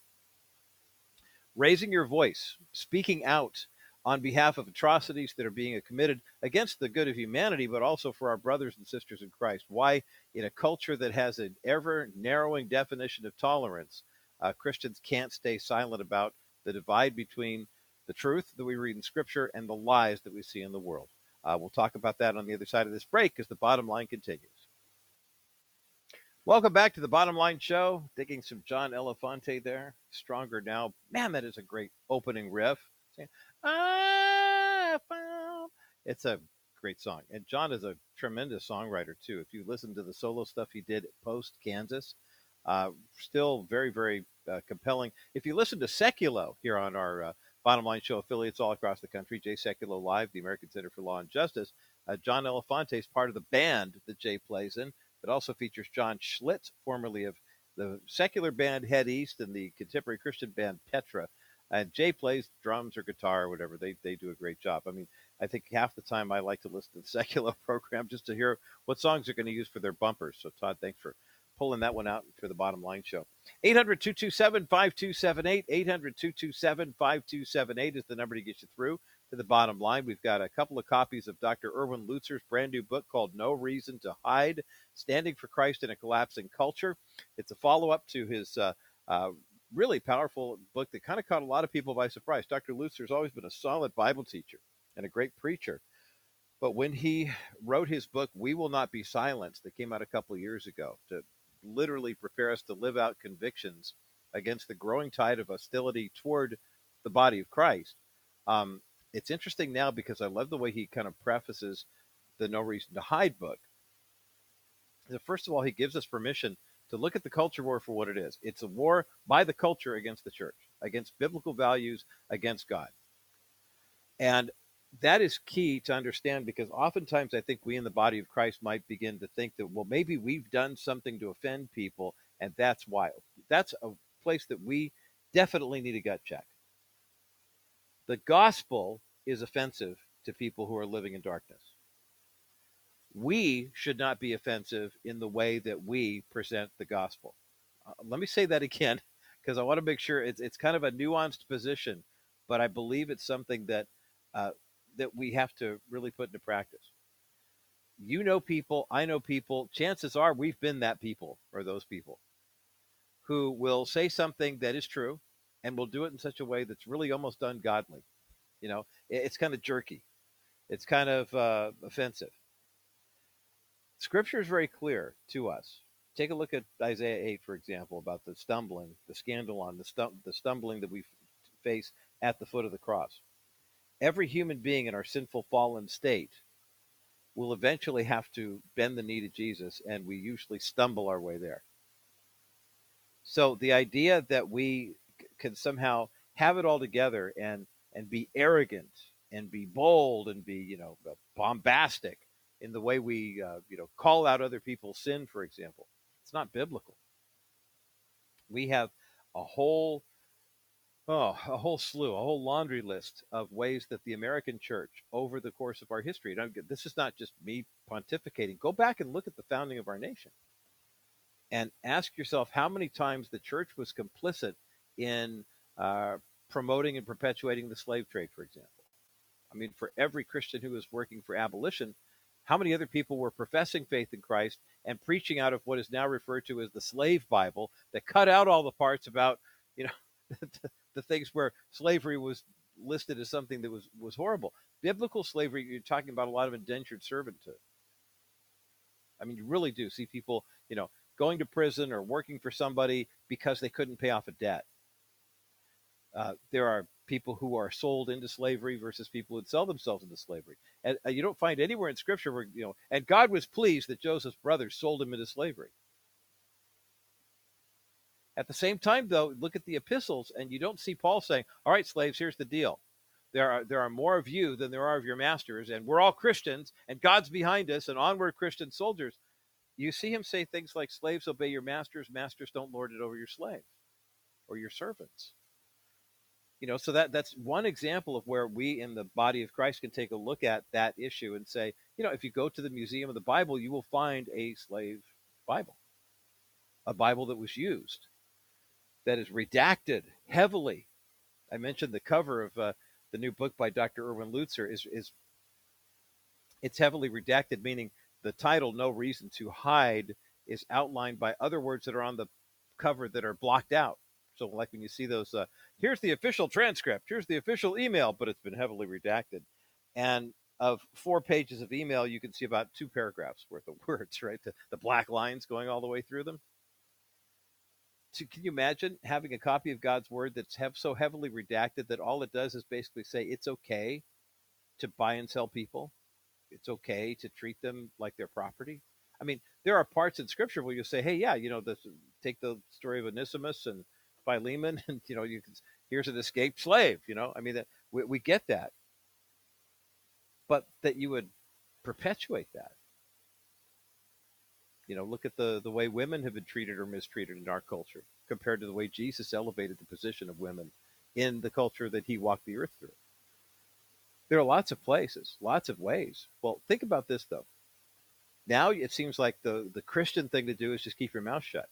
raising your voice, speaking out on behalf of atrocities that are being committed against the good of humanity, but also for our brothers and sisters in Christ. Why, in a culture that has an ever narrowing definition of tolerance, uh, Christians can't stay silent about the divide between the truth that we read in Scripture and the lies that we see in the world. Uh, we'll talk about that on the other side of this break as the bottom line continues. Welcome back to the Bottom Line Show. Digging some John Elefante there. Stronger now. Man, that is a great opening riff. It's a great song. And John is a tremendous songwriter, too. If you listen to the solo stuff he did post Kansas, uh, still very, very uh, compelling. If you listen to Sekulow here on our uh, Bottom Line Show affiliates all across the country, Jay Sekulow Live, the American Center for Law and Justice, uh, John Elefante is part of the band that Jay plays in. It also features John Schlitt, formerly of the secular band Head East and the contemporary Christian band Petra. And Jay plays drums or guitar or whatever. They, they do a great job. I mean, I think half the time I like to listen to the Sekulow program just to hear what songs they're going to use for their bumpers. So, Todd, thanks for pulling that one out for the bottom line show. 800 227 5278. 800 227 5278 is the number to get you through to the bottom line. We've got a couple of copies of Dr. Erwin Lutzer's brand new book called No Reason to Hide Standing for Christ in a Collapsing Culture. It's a follow up to his uh, uh, really powerful book that kind of caught a lot of people by surprise. Dr. Lutzer's always been a solid Bible teacher and a great preacher. But when he wrote his book, We Will Not Be Silenced, that came out a couple years ago, to literally prepare us to live out convictions against the growing tide of hostility toward the body of Christ. Um, it's interesting now because I love the way he kind of prefaces the No Reason to Hide book. First of all, he gives us permission to look at the culture war for what it is. It's a war by the culture against the church, against biblical values, against God. And that is key to understand because oftentimes I think we in the body of Christ might begin to think that, well, maybe we've done something to offend people, and that's why. That's a place that we definitely need a gut check. The gospel is offensive to people who are living in darkness. We should not be offensive in the way that we present the gospel. Uh, let me say that again because I want to make sure it's, it's kind of a nuanced position, but I believe it's something that uh, that we have to really put into practice. You know people, I know people. Chances are we've been that people or those people who will say something that is true and will do it in such a way that's really almost ungodly. You know, it's kind of jerky, it's kind of uh, offensive. Scripture is very clear to us. Take a look at Isaiah 8, for example, about the stumbling, the scandalon, the, stum- the stumbling that we face at the foot of the cross. Every human being in our sinful, fallen state will eventually have to bend the knee to Jesus, and we usually stumble our way there. So the idea that we can somehow have it all together and and be arrogant and be bold and be you know bombastic in the way we uh, you know call out other people's sin, for example, it's not biblical. We have a whole oh a whole slew, a whole laundry list of ways that the American church over the course of our history. And I'm, this is not just me pontificating. Go back and look at the founding of our nation and ask yourself how many times the church was complicit in uh, promoting and perpetuating the slave trade, for example. I mean, for every Christian who was working for abolition, how many other people were professing faith in Christ and preaching out of what is now referred to as the slave Bible that cut out all the parts about, you know, the, things where slavery was listed as something that was, was horrible. Biblical slavery, you're talking about a lot of indentured servitude. I mean, you really do see people, you know, going to prison or working for somebody because they couldn't pay off a debt. Uh, there are people who are sold into slavery versus people who sell themselves into slavery. And uh, you don't find anywhere in Scripture where, you know, and God was pleased that Joseph's brothers sold him into slavery. At the same time, though, look at the epistles, and you don't see Paul saying, All right, slaves, here's the deal. There are, there are more of you than there are of your masters, and we're all Christians, and God's behind us, and onward Christian soldiers. You see him say things like, Slaves, obey your masters, masters, don't lord it over your slaves or your servants. You know, so that that's one example of where we in the body of Christ can take a look at that issue and say, you know, if you go to the Museum of the Bible, you will find a slave Bible, a Bible that was used, that is redacted heavily. I mentioned the cover of uh, the new book by Dr. Erwin Lutzer is is it's heavily redacted, meaning the title "No Reason to Hide" is outlined by other words that are on the cover that are blocked out. So, like when you see those, uh, here's the official transcript, here's the official email, but it's been heavily redacted. And of four pages of email, you can see about two paragraphs worth of words, right? The, the black lines going all the way through them. So can you imagine having a copy of God's word that's have so heavily redacted that all it does is basically say it's okay to buy and sell people? It's okay to treat them like their property? I mean, there are parts in scripture where you say, hey, yeah, you know, this, take the story of Onesimus and Philemon, and you know, you can, here's an escaped slave. You know, I mean, that we, we get that, but that you would perpetuate that. You know, look at the the way women have been treated or mistreated in our culture compared to the way Jesus elevated the position of women in the culture that he walked the earth through. There are lots of places, lots of ways. Well, think about this though. Now it seems like the the Christian thing to do is just keep your mouth shut.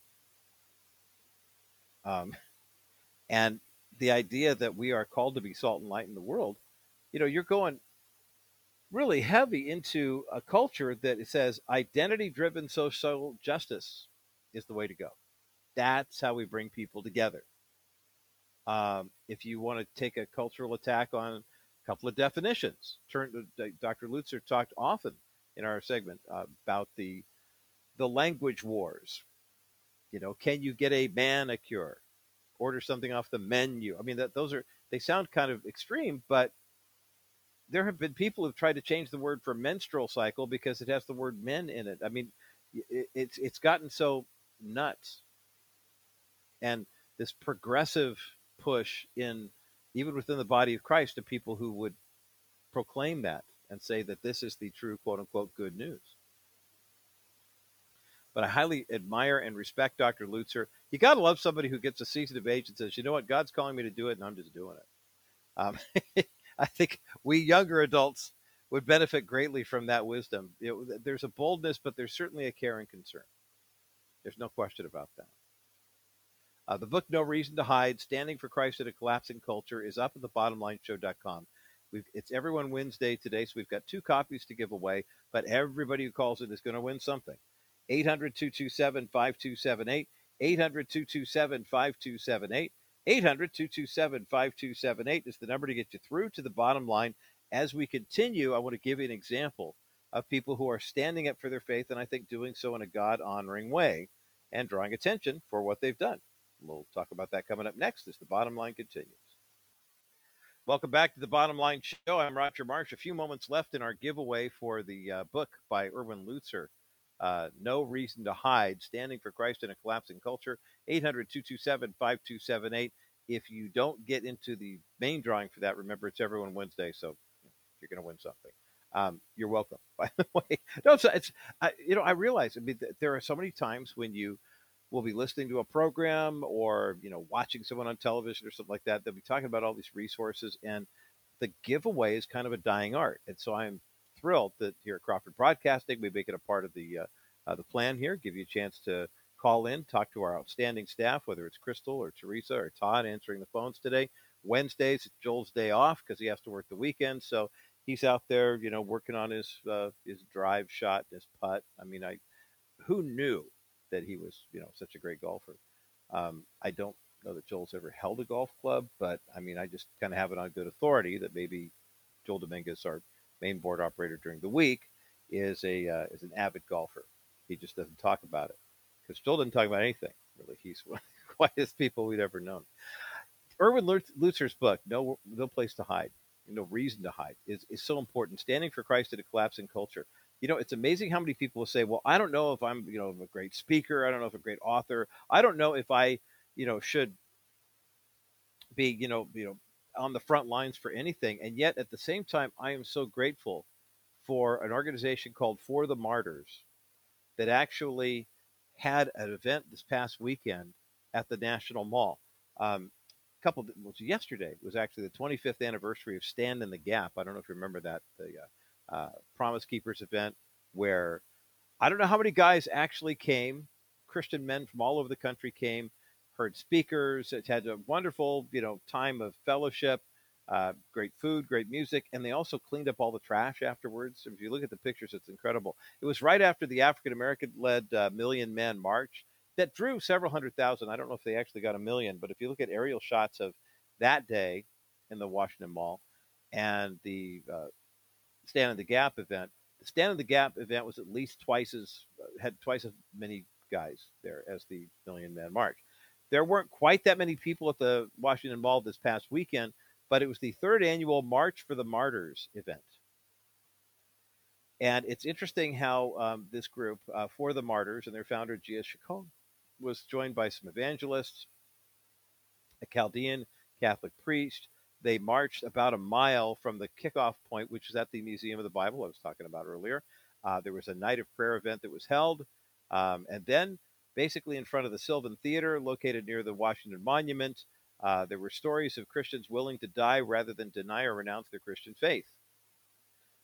Um, and the idea that we are called to be salt and light in the world you know, you're going really heavy into a culture that says identity driven social justice is the way to go. That's how we bring people together. Um, if you want to take a cultural attack on a couple of definitions, turn Dr. Lutzer talked often in our segment uh, about the the language wars. You know, can you get a manicure? Order something off the menu. I mean, that those are they sound kind of extreme, but there have been people who've tried to change the word for menstrual cycle because it has the word men in it. I mean, it, it's it's gotten so nuts, and this progressive push in even within the body of Christ to people who would proclaim that and say that this is the true quote unquote good news. But I highly admire and respect Dr. Lutzer. You got to love somebody who gets a season of age and says, you know what, God's calling me to do it, and I'm just doing it. Um, I think we younger adults would benefit greatly from that wisdom. Know, there's a boldness, but there's certainly a care and concern. There's no question about that. Uh, the book No Reason to Hide, Standing for Christ in a Collapsing Culture, is up at thebottomlineshow.com. We've, it's Everyone Wednesday today, so we've got two copies to give away, but everybody who calls it is going to win something. 800 227 5278, 800 227 5278. 800 227 5278 is the number to get you through to the bottom line. As we continue, I want to give you an example of people who are standing up for their faith and I think doing so in a God honoring way and drawing attention for what they've done. We'll talk about that coming up next as the bottom line continues. Welcome back to the Bottom Line Show. I'm Roger Marsh. A few moments left in our giveaway for the uh, book by Erwin Lutzer, uh, No Reason to Hide Standing for Christ in a Collapsing Culture. 800 227 5278. If you don't get into the main drawing for that, remember it's everyone Wednesday, so you're going to win something. Um, you're welcome, by the way. No, it's, it's I, you know, I realize, I mean, there are so many times when you will be listening to a program or, you know, watching someone on television or something like that, they'll be talking about all these resources and the giveaway is kind of a dying art. And so I'm thrilled that here at Crawford Broadcasting, we make it a part of the, uh, uh, the plan here, give you a chance to call in, talk to our outstanding staff, whether it's Crystal or Teresa or Todd answering the phones today. Wednesdays, Joel's day off because he has to work the weekend. So he's out there, you know, working on his uh, his drive shot, his putt. I mean, I who knew that he was, you know, such a great golfer. Um, I don't know that Joel's ever held a golf club, but I mean, I just kind of have it on good authority that maybe Joel Dominguez, our main board operator during the week, is a uh, is an avid golfer. He just doesn't talk about it because Joel didn't talk about anything really. He's one of the quietest people we've ever known. Erwin Lutzer's book, No No Place to Hide, No Reason to Hide, is, is so important. Standing for Christ in a collapsing culture. You know, it's amazing how many people will say, "Well, I don't know if I'm, you know, a great speaker. I don't know if I'm a great author. I don't know if I, you know, should be, you know, you know, on the front lines for anything." And yet, at the same time, I am so grateful for an organization called For the Martyrs that actually had an event this past weekend at the National Mall. Um, a couple was yesterday was actually the 25th anniversary of Stand in the Gap. I don't know if you remember that the uh, uh, Promise Keepers event where I don't know how many guys actually came. Christian men from all over the country came, heard speakers. It had a wonderful, you know, time of fellowship. Uh, great food, great music, and they also cleaned up all the trash afterwards. If you look at the pictures, it's incredible. It was right after the African American led uh, Million Man March that drew several hundred thousand. I don't know if they actually got a million, but if you look at aerial shots of that day in the Washington Mall and the uh, Stand in the Gap event, the Stand in the Gap event was at least twice as uh, had twice as many guys there as the Million Man March. There weren't quite that many people at the Washington Mall this past weekend, but it was the third annual March for the Martyrs event. And it's interesting how um, this group, uh, For the Martyrs, and their founder, Gia Chacon, was joined by some evangelists, a Chaldean Catholic priest. They marched about a mile from the kickoff point, which is at the Museum of the Bible I was talking about earlier. Uh, there was a night of prayer event that was held. Um, and then, basically, in front of the Sylvan Theater, located near the Washington Monument, uh, there were stories of Christians willing to die rather than deny or renounce their Christian faith.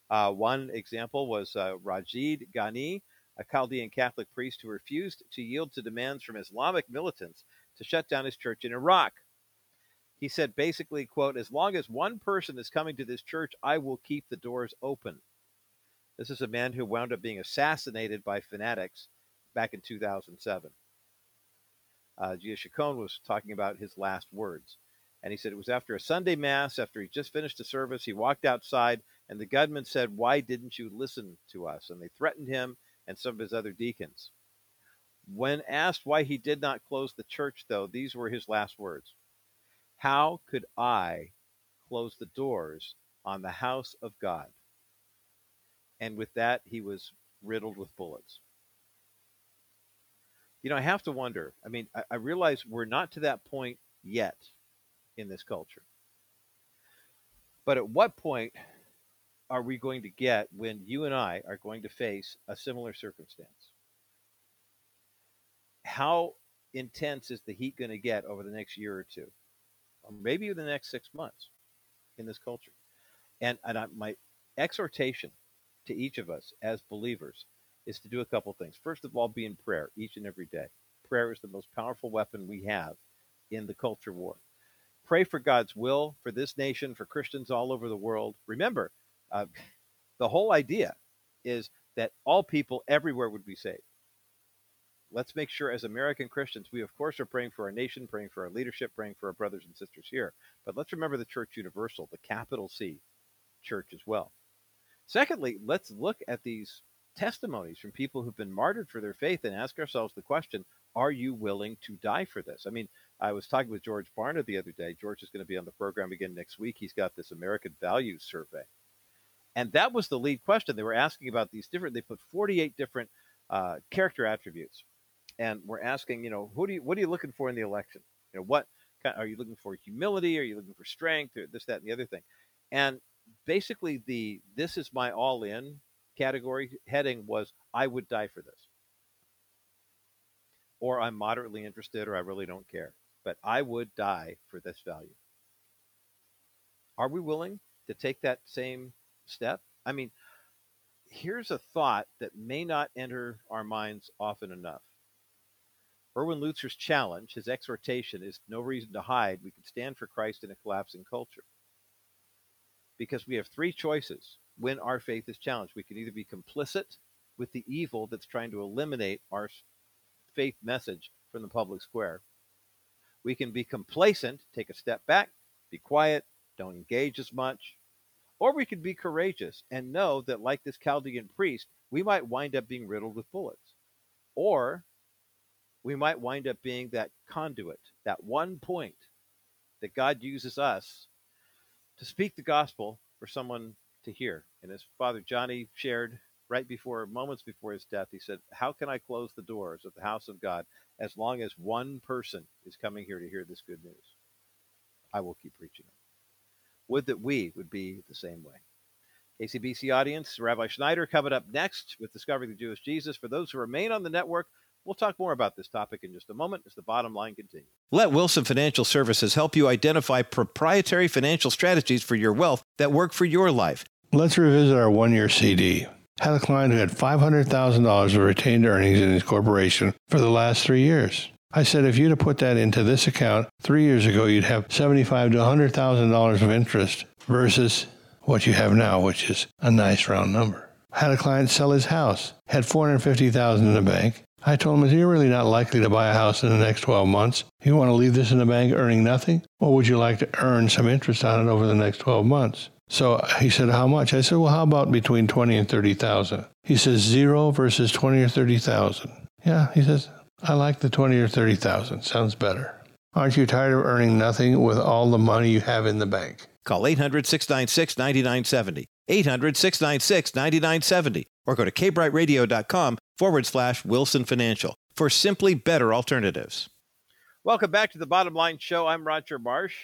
Uh, one example was uh, Ragheed Ganni, a Chaldean Catholic priest who refused to yield to demands from Islamic militants to shut down his church in Iraq. He said basically, quote, as long as one person is coming to this church, I will keep the doors open. This is a man who wound up being assassinated by fanatics back in 2007. Uh, Gia Chacon was talking about his last words. And he said it was after a Sunday Mass, after he just finished the service, he walked outside, and the gunman said, Why didn't you listen to us? And they threatened him and some of his other deacons. When asked why he did not close the church, though, these were his last words How could I close the doors on the house of God? And with that, he was riddled with bullets. You know, I have to wonder. I mean, I, I realize we're not to that point yet in this culture. But at what point are we going to get when you and I are going to face a similar circumstance? How intense is the heat going to get over the next year or two, or maybe the next six months in this culture? And, and I, my exhortation to each of us as believers is to do a couple things. First of all, be in prayer each and every day. Prayer is the most powerful weapon we have in the culture war. Pray for God's will for this nation, for Christians all over the world. Remember, uh, the whole idea is that all people everywhere would be saved. Let's make sure, as American Christians, we of course are praying for our nation, praying for our leadership, praying for our brothers and sisters here. But let's remember the Church Universal, the capital C church as well. Secondly, let's look at these testimonies from people who've been martyred for their faith and ask ourselves the question are you willing to die for this? I mean, I was talking with George Barna the other day. George is going to be on the program again next week. He's got this American Values Survey. And that was the lead question. They were asking about these different, they put 48 different uh, character attributes. And we're asking, you know, who do you, what are you looking for in the election? You know, what are you looking for? Humility? Are you looking for strength? Or this, that, and the other thing. And basically, the this is my all in category heading was I would die for this or I'm moderately interested, or I really don't care. But I would die for this value. Are we willing to take that same step? I mean, here's a thought that may not enter our minds often enough. Erwin Lutzer's challenge, his exhortation, is no reason to hide. We can stand for Christ in a collapsing culture. Because we have three choices when our faith is challenged. We can either be complicit with the evil that's trying to eliminate our faith message from the public square. We can be complacent, take a step back, be quiet, don't engage as much. Or we can be courageous and know that, like this Chaldean priest, we might wind up being riddled with bullets. Or we might wind up being that conduit, that one point that God uses us to speak the gospel for someone to hear. And as Father Johnny shared right before, moments before his death, he said, How can I close the doors of the house of God as long as one person is coming here to hear this good news? I will keep preaching it. Would that we would be the same way. KCBC audience, Rabbi Schneider coming up next with Discovering the Jewish Jesus. For those who remain on the network, We'll talk more about this topic in just a moment as the bottom line continues. Let Wilson Financial Services help you identify proprietary financial strategies for your wealth that work for your life. Let's revisit our one year CD had a client who had $500,000 of retained earnings in his corporation for the last three years. I said, if you'd have put that into this account three years ago, you'd have $75 to $100,000 of interest versus what you have now, which is a nice round number. Had a client sell his house, had $450,000 in the bank. I told him, you're really not likely to buy a house in the next 12 months. You want to leave this in the bank earning nothing? Or would you like to earn some interest on it over the next 12 months? So he said, How much? I said, Well, how about between 20 and 30,000? He says, Zero versus 20 or 30,000. Yeah, he says, I like the 20 or 30,000. Sounds better. Aren't you tired of earning nothing with all the money you have in the bank? Call 800 696 9970. 800 696 9970. Or go to kbrightradio.com forward slash Wilson Financial for simply better alternatives. Welcome back to the Bottom Line Show. I'm Roger Marsh.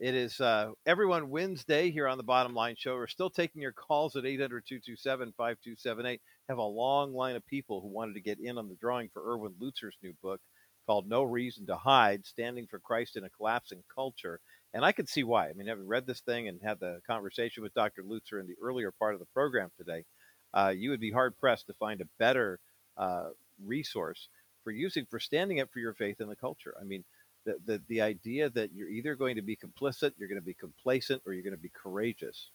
It is uh, Everyone Wednesday here on the Bottom Line Show. We're still taking your calls at 800 227 5278. Have a long line of people who wanted to get in on the drawing for Erwin Lutzer's new book called No Reason to Hide Standing for Christ in a Collapsing Culture. And I can see why. I mean, having read this thing and had the conversation with Dr. Lutzer in the earlier part of the program today, uh, you would be hard pressed to find a better uh, resource for using for standing up for your faith in the culture. I mean, the, the, the idea that you're either going to be complicit, you're going to be complacent, or you're going to be courageous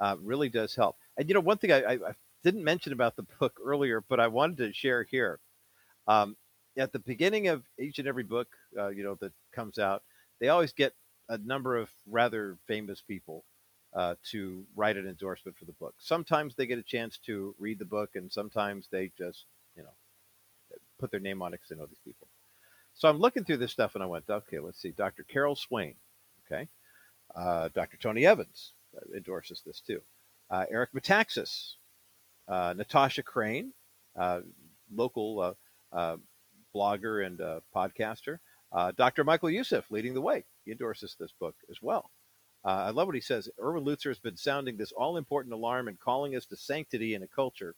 uh, really does help. And you know, one thing I, I, didn't mention about the book earlier, but I wanted to share here. Um, at the beginning of each and every book, uh, you know, that comes out, they always get a number of rather famous people uh, to write an endorsement for the book. Sometimes they get a chance to read the book, and sometimes they just, you know, put their name on it because they know these people. So I'm looking through this stuff, and I went, okay, let's see, Dr. Carol Swain, okay, uh, Dr. Tony Evans uh, endorses this too, uh, Eric Metaxas, uh, Natasha Crain, uh, local blogger and podcaster, Dr. Michael Youssef, leading the way. He endorses this book as well. Uh, I love what he says. Erwin Lutzer has been sounding this all important alarm and calling us to sanctity in a culture,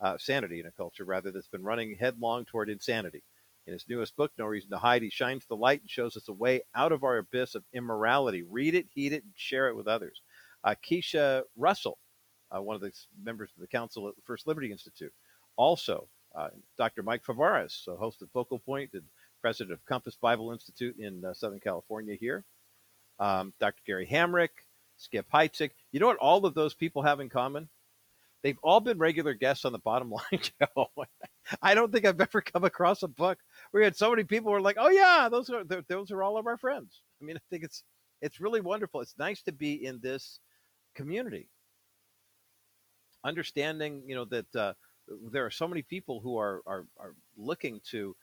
uh, sanity in a culture, rather, that's been running headlong toward insanity. In his newest book, No Reason to Hide, he shines the light and shows us a way out of our abyss of immorality. Read it, heed it, and share it with others. Uh, Keisha Russell, uh, one of the members of the council at the First Liberty Institute, also uh, Dr. Mike Fabarez, host of Focal Point and president of Compass Bible Institute in uh, Southern California here um, Dr. Gary Hamrick, Skip Heitzig. You know what all of those people have in common? They've all been regular guests on the Bottom Line Show. I don't think I've ever come across a book we had so many people who were like, "Oh yeah, those are those are all of our friends." I mean, I think it's it's really wonderful. It's nice to be in this community, understanding you know that uh, there are so many people who are are, are looking to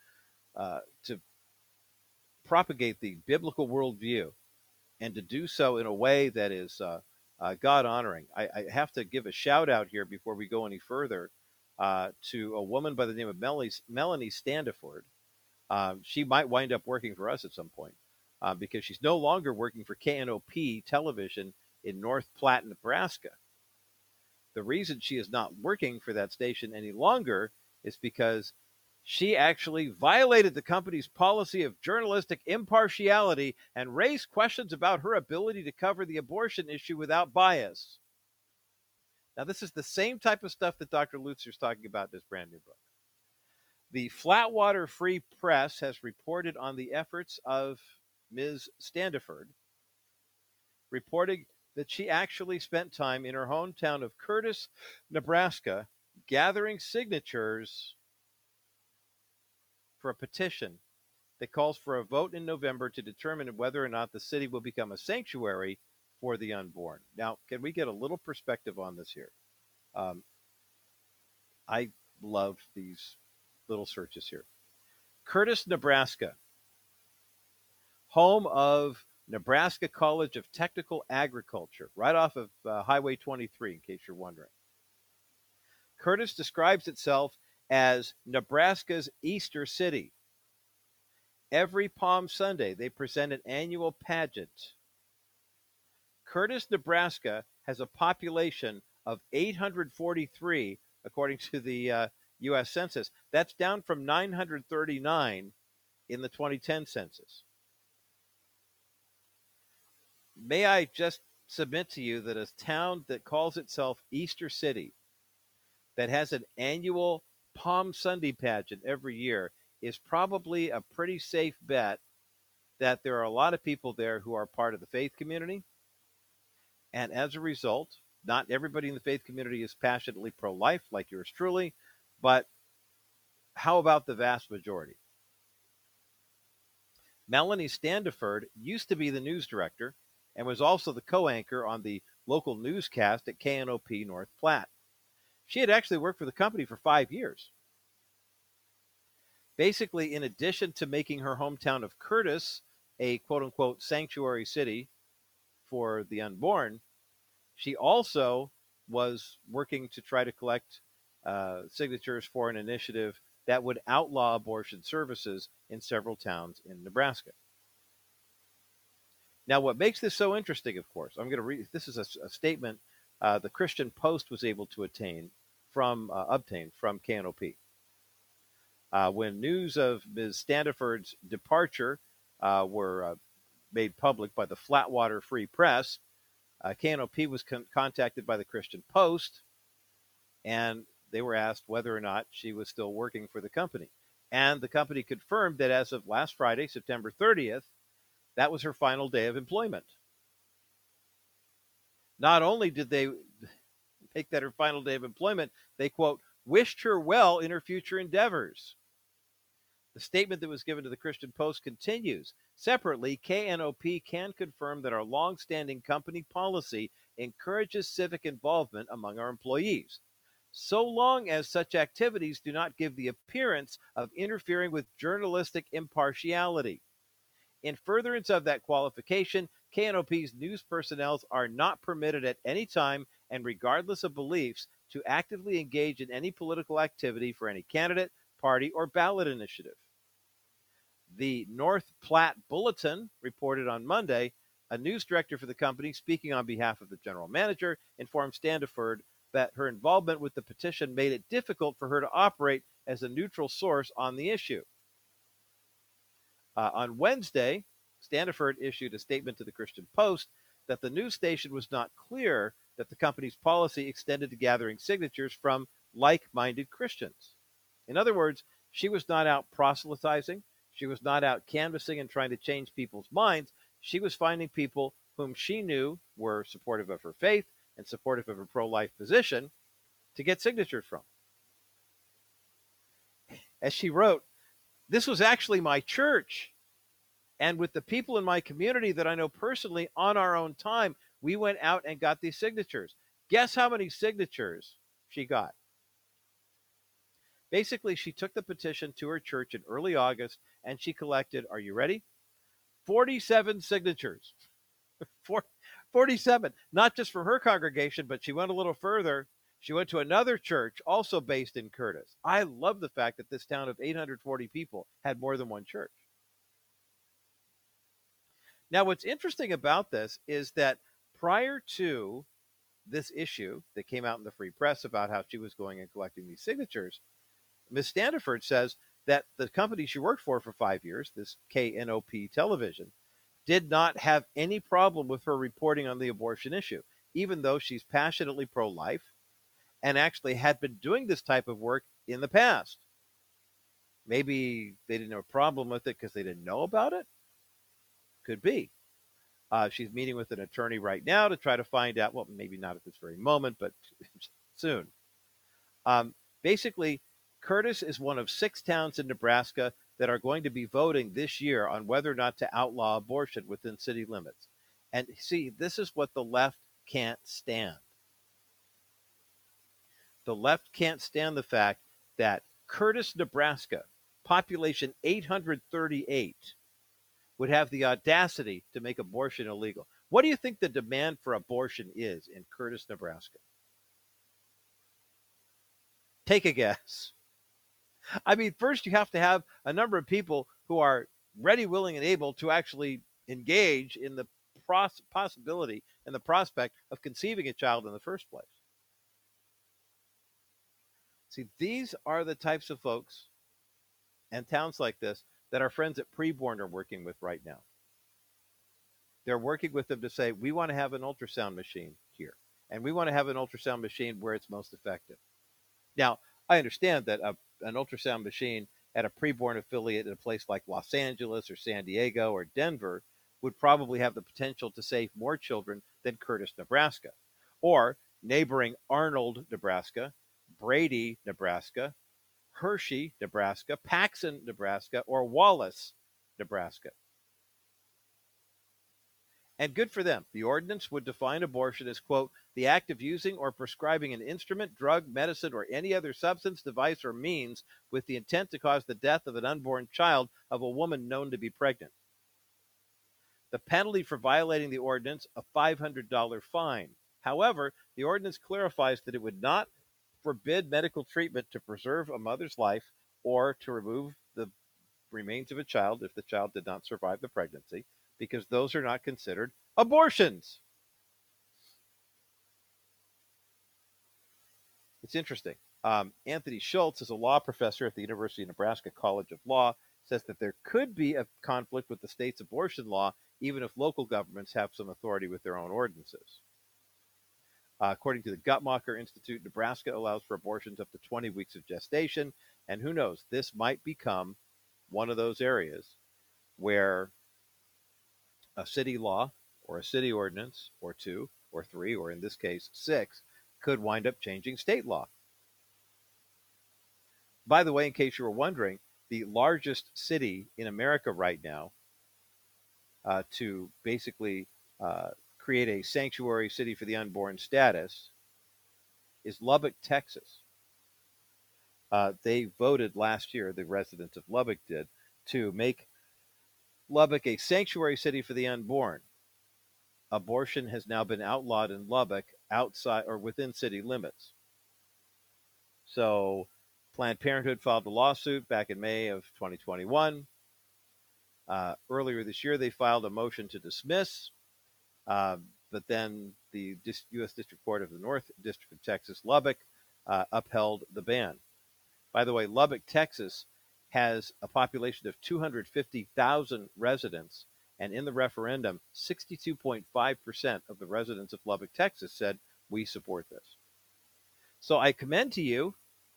uh, to propagate the biblical worldview and to do so in a way that is uh, uh, God honoring. I, I, have to give a shout out here before we go any further uh, to a woman by the name of Melanie, Melanie Standiford. Um, she might wind up working for us at some point uh, because she's no longer working for KNOP television in North Platte, Nebraska. The reason she is not working for that station any longer is because she actually violated the company's policy of journalistic impartiality and raised questions about her ability to cover the abortion issue without bias. Now, this is the same type of stuff that Dr. Lutzer is talking about in his brand new book. The Flatwater Free Press has reported on the efforts of Ms. Standiford, reporting that she actually spent time in her hometown of Curtis, Nebraska, gathering signatures for a petition that calls for a vote in November to determine whether or not the city will become a sanctuary for the unborn. Now, can we get a little perspective on this here? Um, I love these little searches here. Curtis, Nebraska, home of Nebraska College of Technical Agriculture, right off of uh, Highway 23, in case you're wondering. Curtis describes itself as Nebraska's Easter City. Every Palm Sunday, they present an annual pageant. Curtis, Nebraska has a population of 843, according to the uh, U.S. Census. That's down from 939 in the 2010 census. May I just submit to you that a town that calls itself Easter City, that has an annual Palm Sunday pageant every year is probably a pretty safe bet that there are a lot of people there who are part of the faith community. And as a result, not everybody in the faith community is passionately pro life like yours truly, but how about the vast majority? Melanie Standiford used to be the news director and was also the co anchor on the local newscast at KNOP North Platte. She had actually worked for the company for five years. Basically, in addition to making her hometown of Curtis a quote unquote sanctuary city for the unborn, she also was working to try to collect uh, signatures for an initiative that would outlaw abortion services in several towns in Nebraska. Now, what makes this so interesting, of course, I'm going to read this is a, a statement uh, the Christian Post was able to attain from uh, obtained from KNOP. Uh, when news of Ms. Standiford's departure uh, were uh, made public by the Flatwater Free Press, uh, KNOP was con- contacted by the Christian Post, and they were asked whether or not she was still working for the company. And the company confirmed that as of last Friday, September 30th, that was her final day of employment. Not only did they make that her final day of employment, they quote, wished her well in her future endeavors. The statement that was given to the Christian Post continues. Separately, KNOP can confirm that our long-standing company policy encourages civic involvement among our employees, so long as such activities do not give the appearance of interfering with journalistic impartiality. In furtherance of that qualification, KNOP's news personnel are not permitted at any time and regardless of beliefs to actively engage in any political activity for any candidate, party, or ballot initiative. The North Platte Bulletin reported on Monday a news director for the company, speaking on behalf of the general manager, informed Standiford that her involvement with the petition made it difficult for her to operate as a neutral source on the issue. Uh, on Wednesday, Standiford issued a statement to the Christian Post that the news station was not clear that the company's policy extended to gathering signatures from like minded Christians. In other words, she was not out proselytizing, she was not out canvassing and trying to change people's minds. She was finding people whom she knew were supportive of her faith and supportive of a pro life position to get signatures from. As she wrote, this was actually my church. And with the people in my community that I know personally on our own time, we went out and got these signatures. Guess how many signatures she got? Basically, she took the petition to her church in early August and she collected, are you ready? 47 signatures. 47, not just from her congregation, but she went a little further. She went to another church also based in Curtis. I love the fact that this town of 840 people had more than one church. Now, what's interesting about this is that prior to this issue that came out in the free press about how she was going and collecting these signatures, Ms. Standiford says that the company she worked for for five years, this KNOP television, did not have any problem with her reporting on the abortion issue, even though she's passionately pro life and actually had been doing this type of work in the past. Maybe they didn't have a problem with it because they didn't know about it. Could be. Uh, she's meeting with an attorney right now to try to find out, well, maybe not at this very moment, but soon. Um, basically, Curtis is one of six towns in Nebraska that are going to be voting this year on whether or not to outlaw abortion within city limits. And see, this is what the left can't stand. The left can't stand the fact that Curtis, Nebraska, population 838, would have the audacity to make abortion illegal. What do you think the demand for abortion is in Curtis, Nebraska? Take a guess. I mean, first you have to have a number of people who are ready, willing, and able to actually engage in the pros- possibility and the prospect of conceiving a child in the first place. See, these are the types of folks and towns like this that our friends at Preborn are working with right now. They're working with them to say, we want to have an ultrasound machine here, and we want to have an ultrasound machine where it's most effective. Now, I understand that a an ultrasound machine at a preborn affiliate in a place like Los Angeles or San Diego or Denver would probably have the potential to save more children than Curtis, Nebraska, or neighboring Arnold, Nebraska, Brady, Nebraska, Hershey, Nebraska, Paxton, Nebraska, or Wallace, Nebraska. And good for them. The ordinance would define abortion as, quote, the act of using or prescribing an instrument, drug, medicine, or any other substance, device, or means with the intent to cause the death of an unborn child of a woman known to be pregnant. The penalty for violating the ordinance, a $500 fine. However, the ordinance clarifies that it would not forbid medical treatment to preserve a mother's life or to remove the remains of a child if the child did not survive the pregnancy because those are not considered abortions. It's interesting. Um, Anthony Schutz is a law professor at the University of Nebraska College of Law, says that there could be a conflict with the state's abortion law, even if local governments have some authority with their own ordinances. Uh, according to the Guttmacher Institute, Nebraska allows for abortions up to 20 weeks of gestation. And who knows, this might become one of those areas where a city law or a city ordinance or two or three, or in this case, six, could wind up changing state law. By the way, in case you were wondering, the largest city in America right now uh, to basically uh, create a sanctuary city for the unborn status is Lubbock, Texas. Uh, they voted last year, the residents of Lubbock did, to make Lubbock a sanctuary city for the unborn. Abortion has now been outlawed in Lubbock outside or within city limits. So Planned Parenthood filed a lawsuit back in May of 2021. Uh, earlier this year, they filed a motion to dismiss, uh, but then the U.S. District Court of the North District of Texas, Lubbock, uh, upheld the ban. By the way, Lubbock, Texas has a population of 250,000 residents, and in the referendum, 62.5% of the residents of Lubbock, Texas said, We support this. So I commend to you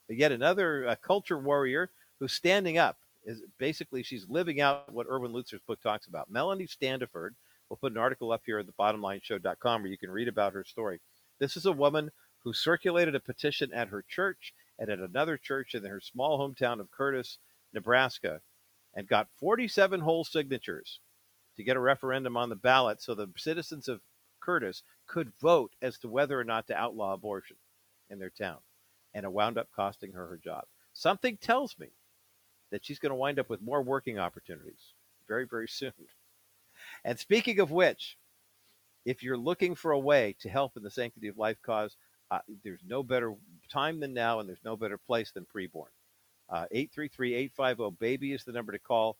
yet another uh, culture warrior who's standing up. Is basically she's living out what Erwin Lutzer's book talks about. Melanie Standiford. We'll put an article up here at the bottomlineshow.com where you can read about her story. This is a woman who circulated a petition at her church and at another church in her small hometown of Curtis, Nebraska, and got 47 whole signatures to get a referendum on the ballot so the citizens of Curtis could vote as to whether or not to outlaw abortion in their town and it wound up costing her her job. Something tells me that she's going to wind up with more working opportunities very, very soon. And speaking of which, if you're looking for a way to help in the sanctity of life cause, uh, there's no better time than now, and there's no better place than preborn. Uh, 833-850-BABY is the number to call.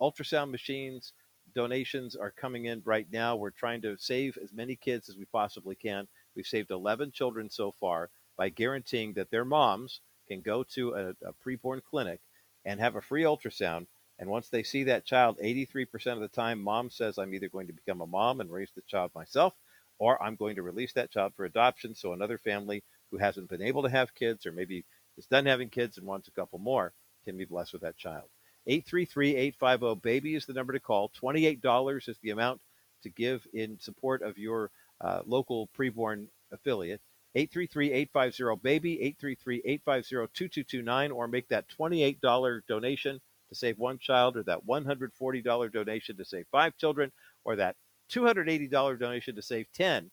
Ultrasound machines, donations are coming in right now. We're trying to save as many kids as we possibly can. We've saved 11 children so far by guaranteeing that their moms can go to a, a preborn clinic and have a free ultrasound. And once they see that child, 83% of the time, mom says, I'm either going to become a mom and raise the child myself, or I'm going to release that child for adoption. So another family who hasn't been able to have kids, or maybe is done having kids and wants a couple more, can be blessed with that child. 833-850-BABY is the number to call. $28 is the amount to give in support of your uh, local preborn affiliate. 833-850-BABY, 833-850-2229, or make that $28 donation to save one child, or that $140 donation to save five children, or that $280 donation to save 10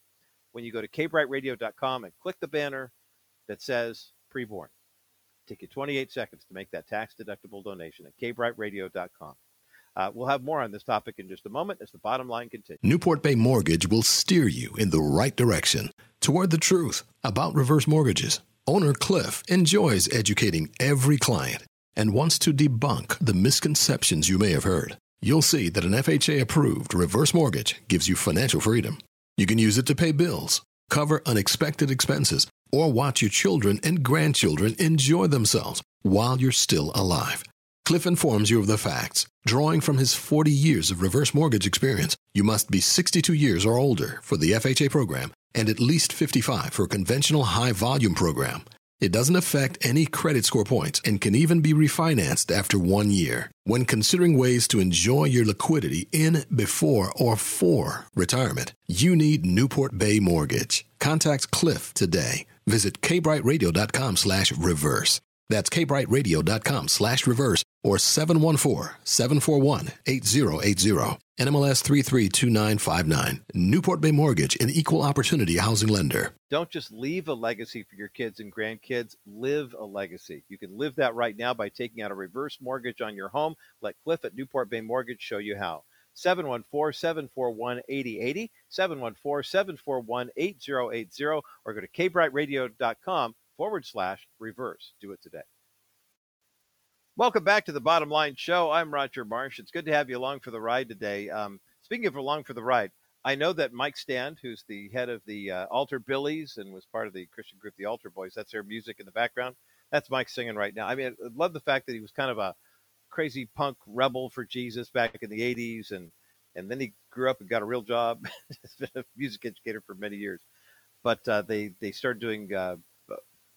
when you go to kbrightradio.com and click the banner that says preborn. Take you 28 seconds to make that tax-deductible donation at kbrightradio.com. Uh, we'll have more on this topic in just a moment as the bottom line continues. Newport Bay Mortgage will steer you in the right direction toward the truth about reverse mortgages. Owner Cliff enjoys educating every client and wants to debunk the misconceptions you may have heard. You'll see that an FHA approved reverse mortgage gives you financial freedom. You can use it to pay bills, cover unexpected expenses, or watch your children and grandchildren enjoy themselves while you're still alive. Cliff informs you of the facts. Drawing from his 40 years of reverse mortgage experience, you must be 62 years or older for the FHA program and at least 55 for a conventional high volume program. It doesn't affect any credit score points and can even be refinanced after one year. When considering ways to enjoy your liquidity in, before, or for retirement, you need Newport Bay Mortgage. Contact Cliff today. Visit kbrightradio.com slash reverse. That's kbrightradio.com slash reverse or 714-741-8080. NMLS 332959. Newport Bay Mortgage, an equal opportunity housing lender. Don't just leave a legacy for your kids and grandkids. Live a legacy. You can live that right now by taking out a reverse mortgage on your home. Let Cliff at Newport Bay Mortgage show you how. 714-741-8080, 714-741-8080, or go to kbrightradio.com forward slash reverse. Do it today. Welcome back to the Bottom Line Show. I'm Roger Marsh. It's good to have you along for the ride today. Um, speaking of along for the ride, I know that Mike Stand, who's the head of the uh, Altar Billies and was part of the Christian group, the Altar Boys, that's their music in the background. That's Mike singing right now. I mean, I love the fact that he was kind of a crazy punk rebel for Jesus back in the 80s, and, and then he grew up and got a real job. Been a music educator for many years. but uh, they they started doing uh,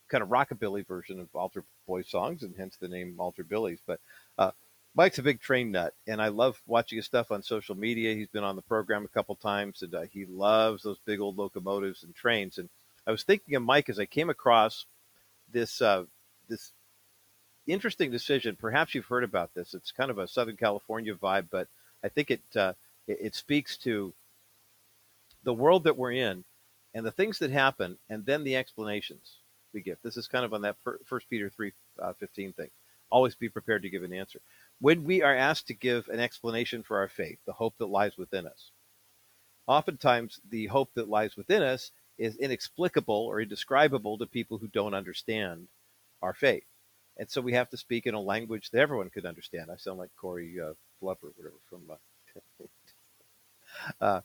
kind of rockabilly version of Altar boy songs, and hence the name Altar Billies. But uh, Mike's a big train nut, and I love watching his stuff on social media. He's been on the program a couple times, and uh, he loves those big old locomotives and trains. And I was thinking of Mike as I came across this uh, this interesting decision. Perhaps you've heard about this. It's kind of a Southern California vibe, but I think it uh, it, it speaks to the world that we're in and the things that happen, and then the explanations we give. This is kind of on that First Peter three uh, fifteen thing. Always be prepared to give an answer when we are asked to give an explanation for our faith, the hope that lies within us. Oftentimes, the hope that lies within us is inexplicable or indescribable to people who don't understand our faith. And so we have to speak in a language that everyone could understand. I sound like Corey uh, Glover, whatever, from uh, uh,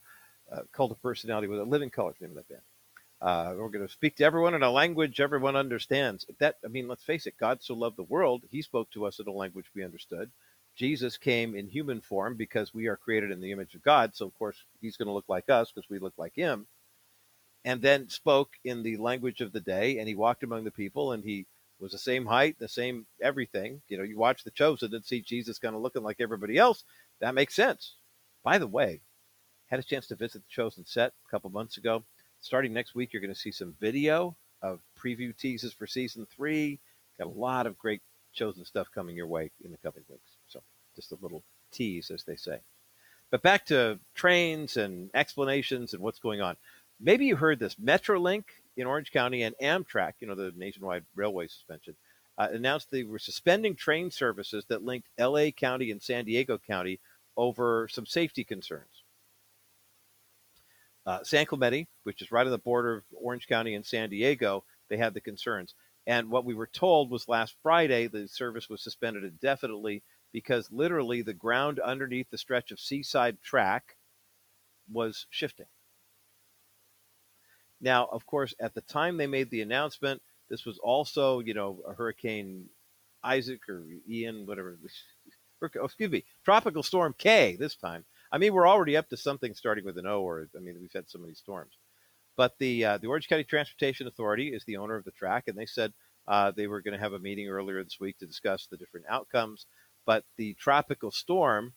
uh, Cult of Personality with a Living Colour, name of that band. Uh, we're going to speak to everyone in a language everyone understands. That I mean, let's face it. God so loved the world; He spoke to us in a language we understood. Jesus came in human form because we are created in the image of God. So of course He's going to look like us because we look like Him. And then spoke in the language of the day, and He walked among the people, and He was the same height, the same everything. You know, you watch The Chosen and see Jesus kind of looking like everybody else. That makes sense. By the way, had a chance to visit the Chosen set a couple months ago starting next week, you're going to see some video of preview teases for season three. Got a lot of great chosen stuff coming your way in the coming weeks. So just a little tease, as they say. But back to trains and explanations and what's going on. Maybe you heard this Metrolink in Orange County and Amtrak, you know, the nationwide railway suspension, uh, announced they were suspending train services that linked LA County and San Diego County over some safety concerns. Uh, San Clemente, which is right on the border of Orange County and San Diego, they had the concerns. And what we were told was last Friday the service was suspended indefinitely because literally the ground underneath the stretch of seaside track was shifting. Now, of course, at the time they made the announcement, this was also, you know, a Hurricane Isaac or Ian, whatever. Oh, excuse me, Tropical Storm Kay this time I mean, we're already up to something starting with an O, or I mean, we've had so many storms. But the uh, the Orange County Transportation Authority is the owner of the track, and they said uh, they were going to have a meeting earlier this week to discuss the different outcomes. But the tropical storm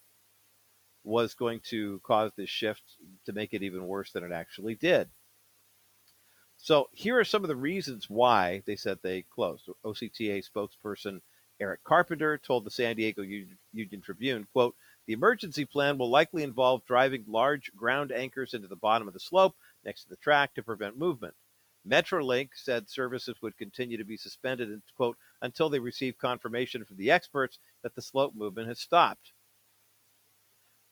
was going to cause this shift to make it even worse than it actually did. So here are some of the reasons why they said they closed. OCTA spokesperson Eric Carpenter told the San Diego Union Tribune, quote, the emergency plan will likely involve driving large ground anchors into the bottom of the slope next to the track to prevent movement. Metrolink said services would continue to be suspended quote, until they receive confirmation from the experts that the slope movement has stopped.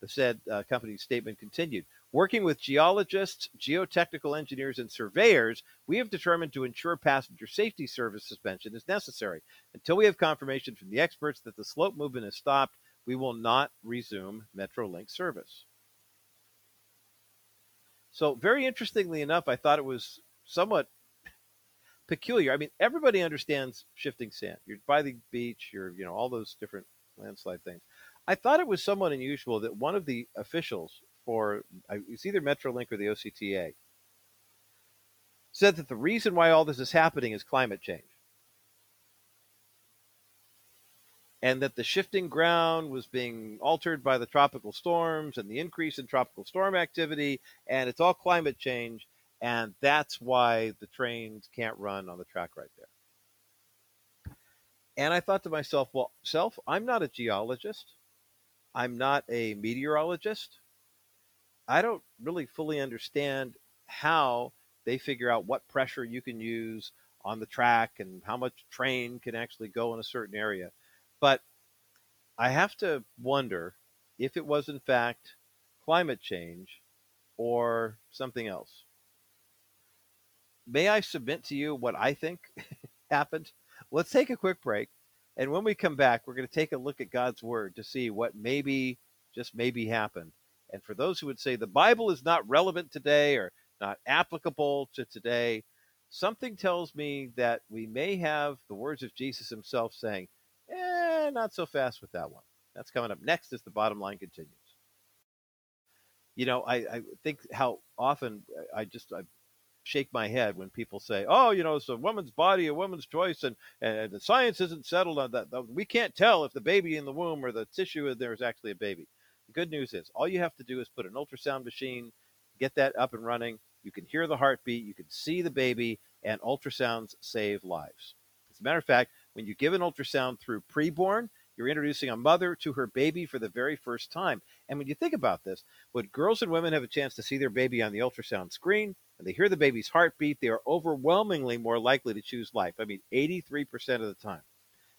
The said uh, company's statement continued. Working with geologists, geotechnical engineers, and surveyors, we have determined to ensure passenger safety service suspension is necessary. Until we have confirmation from the experts that the slope movement has stopped, we will not resume Metrolink service. So, very interestingly enough, I thought it was somewhat peculiar. I mean, everybody understands shifting sand. You're by the beach, you're, you know, all those different landslide things. I thought it was somewhat unusual that one of the officials for it's either Metrolink or the OCTA said that the reason why all this is happening is climate change. and that the shifting ground was being altered by the tropical storms and the increase in tropical storm activity, and it's all climate change, and that's why the trains can't run on the track right there. And I thought to myself, well, self, I'm not a geologist. I'm not a meteorologist. I don't really fully understand how they figure out what pressure you can use on the track and how much train can actually go in a certain area. But I have to wonder if it was in fact climate change or something else. May I submit to you what I think happened? Let's take a quick break. And when we come back, we're going to take a look at God's word to see what maybe, just maybe happened. And for those who would say the Bible is not relevant today or not applicable to today, something tells me that we may have the words of Jesus himself saying, Eh, not so fast with that one. That's coming up next as the bottom line continues. You know, I, I think how often I just I shake my head when people say, "Oh, you know, it's a woman's body, a woman's choice, and and the science isn't settled on that. We can't tell if the baby in the womb or the tissue in there is actually a baby." Good news is, all you have to do is put an ultrasound machine, get that up and running. You can hear the heartbeat, you can see the baby, and ultrasounds save lives. As a matter of fact, when you give an ultrasound through preborn, you're introducing a mother to her baby for the very first time. And when you think about this, when girls and women have a chance to see their baby on the ultrasound screen and they hear the baby's heartbeat, they are overwhelmingly more likely to choose life. I mean, 83% of the time.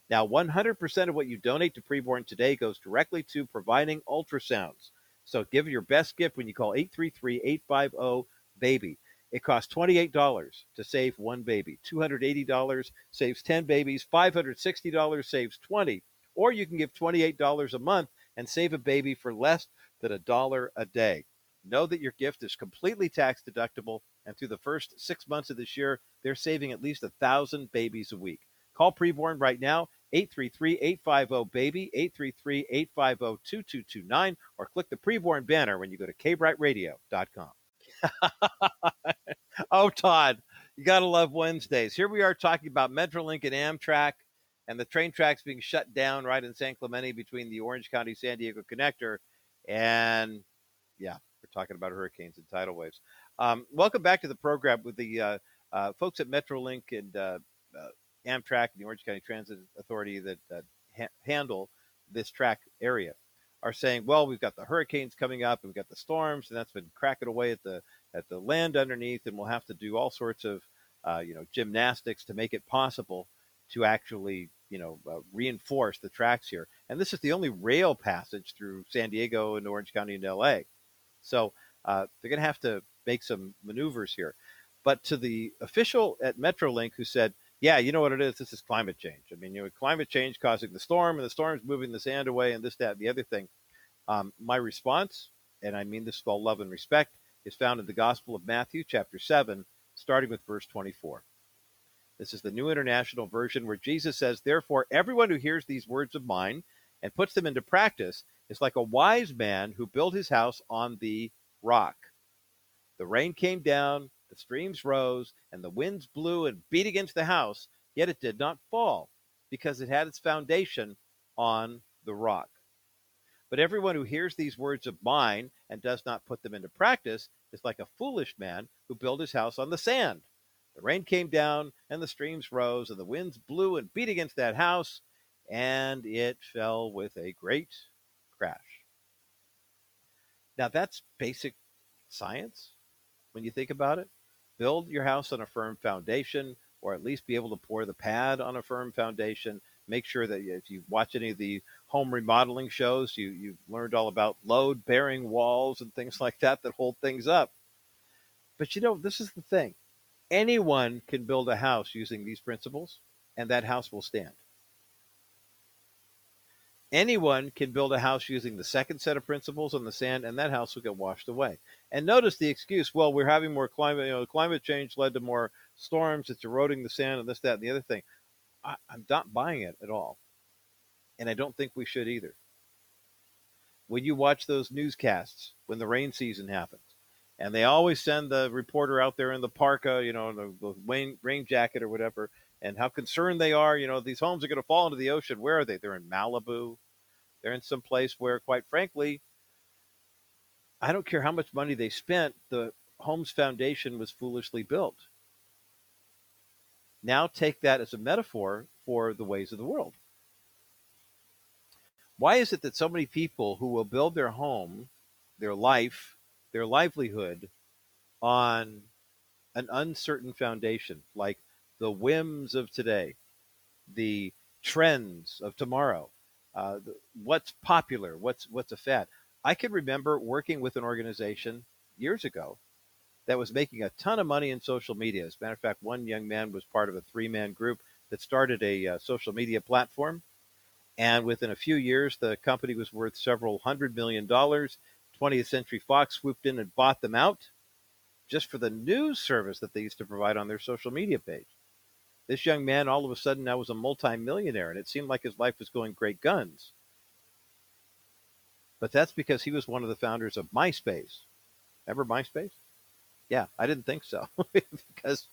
Now, 100% of what you donate to preborn today goes directly to providing ultrasounds. So give your best gift when you call 833 850 BABY. It costs $28 to save one baby. $280 saves 10 babies. $560 saves 20. Or you can give $28 a month and save a baby for less than a dollar a day. Know that your gift is completely tax deductible, and through the first six months of this year, they're saving at least a thousand babies a week. Call Preborn right now, 833-850-BABY, 833-850-2229, or click the Preborn banner when you go to kbrightradio.com. oh, Todd, you got to love Wednesdays. Here we are talking about Metrolink and Amtrak and the train tracks being shut down right in San Clemente between the Orange County San Diego connector. And yeah, we're talking about hurricanes and tidal waves. Um, welcome back to the program with the uh, uh, folks at Metrolink and uh, uh Amtrak and the Orange County Transit Authority that ha- handle this track area are saying, well, we've got the hurricanes coming up and we've got the storms, and that's been cracking away at the at the land underneath, and we'll have to do all sorts of uh, you know gymnastics to make it possible to actually you know uh, reinforce the tracks here. And this is the only rail passage through San Diego and Orange County and LA. So uh, they're going to have to make some maneuvers here. But to the official at Metrolink who said, yeah, you know what it is? This is climate change. I mean, you know, climate change causing the storm, and the storm's moving the sand away, and this, that, and the other thing. Um, my response, and I mean this with all love and respect, is found in the Gospel of Matthew, chapter 7, starting with verse 24. This is the New International Version where Jesus says, Therefore, everyone who hears these words of mine and puts them into practice is like a wise man who built his house on the rock. The rain came down, the streams rose, and the winds blew and beat against the house, yet it did not fall, because it had its foundation on the rock. But everyone who hears these words of mine and does not put them into practice is like a foolish man who built his house on the sand. The rain came down, and the streams rose, and the winds blew and beat against that house, and it fell with a great crash. Now, that's basic science when you think about it. Build your house on a firm foundation, or at least be able to pour the pad on a firm foundation. Make sure that if you watch any of the home remodeling shows, you, you've learned all about load bearing walls and things like that that hold things up. But you know, this is the thing anyone can build a house using these principles, and that house will stand. Anyone can build a house using the second set of principles on the sand, and that house will get washed away. And notice the excuse: well, we're having more climate. You know, climate change led to more storms. It's eroding the sand, and this, that, and the other thing. I, I'm not buying it at all, and I don't think we should either. When you watch those newscasts when the rain season happens, and they always send the reporter out there in the parka, you know, the, the rain, rain jacket or whatever, and how concerned they are. You know, these homes are going to fall into the ocean. Where are they? They're in Malibu. They're in some place where, quite frankly, I don't care how much money they spent. The home's foundation was foolishly built. Now take that as a metaphor for the ways of the world. Why is it that so many people who will build their home, their life, their livelihood on an uncertain foundation, like the whims of today, the trends of tomorrow, uh, what's popular, what's what's a fad. I can remember working with an organization years ago that was making a ton of money in social media. As a matter of fact, one young man was part of a three-man group that started a uh, social media platform, and within a few years, the company was worth several hundred million dollars 20th Century Fox swooped in and bought them out just for the news service that they used to provide on their social media page. This young man all of a sudden now was a multimillionaire, and it seemed like his life was going great guns. But that's because he was one of the founders of MySpace. Remember MySpace? Yeah, I didn't think so because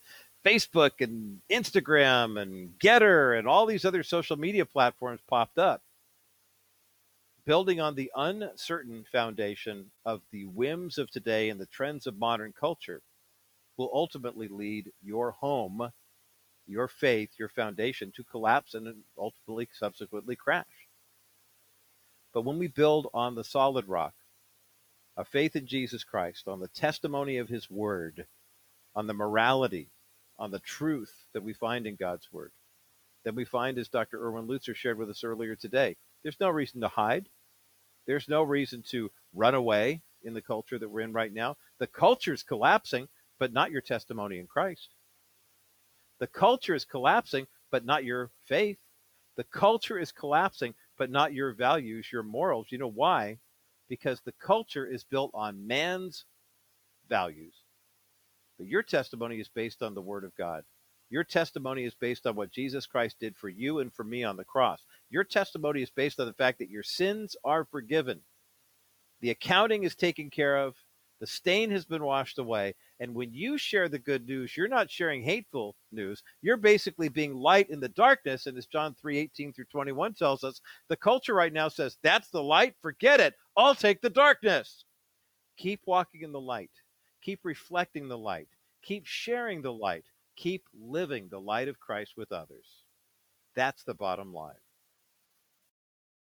Facebook and Instagram and Gettr and all these other social media platforms popped up. Building on the uncertain foundation of the whims of today and the trends of modern culture will ultimately lead your home, your faith, your foundation to collapse and ultimately subsequently crash. But when we build on the solid rock, a faith in Jesus Christ, on the testimony of his word, on the morality, on the truth that we find in God's word, then we find, as Dr. Erwin Lutzer shared with us earlier today, there's no reason to hide. There's no reason to run away in the culture that we're in right now. The culture is collapsing, but not your testimony in Christ. The culture is collapsing, but not your faith. The culture is collapsing, but not your values, your morals. You know why? because the culture is built on man's values. But your testimony is based on the Word of God. Your testimony is based on what Jesus Christ did for you and for me on the cross. Your testimony is based on the fact that your sins are forgiven. The accounting is taken care of. The stain has been washed away. And when you share the good news, you're not sharing hateful news. You're basically being light in the darkness. And as John 3 18 through 21 tells us, the culture right now says, That's the light. Forget it. I'll take the darkness. Keep walking in the light. Keep reflecting the light. Keep sharing the light. Keep living the light of Christ with others. That's the bottom line.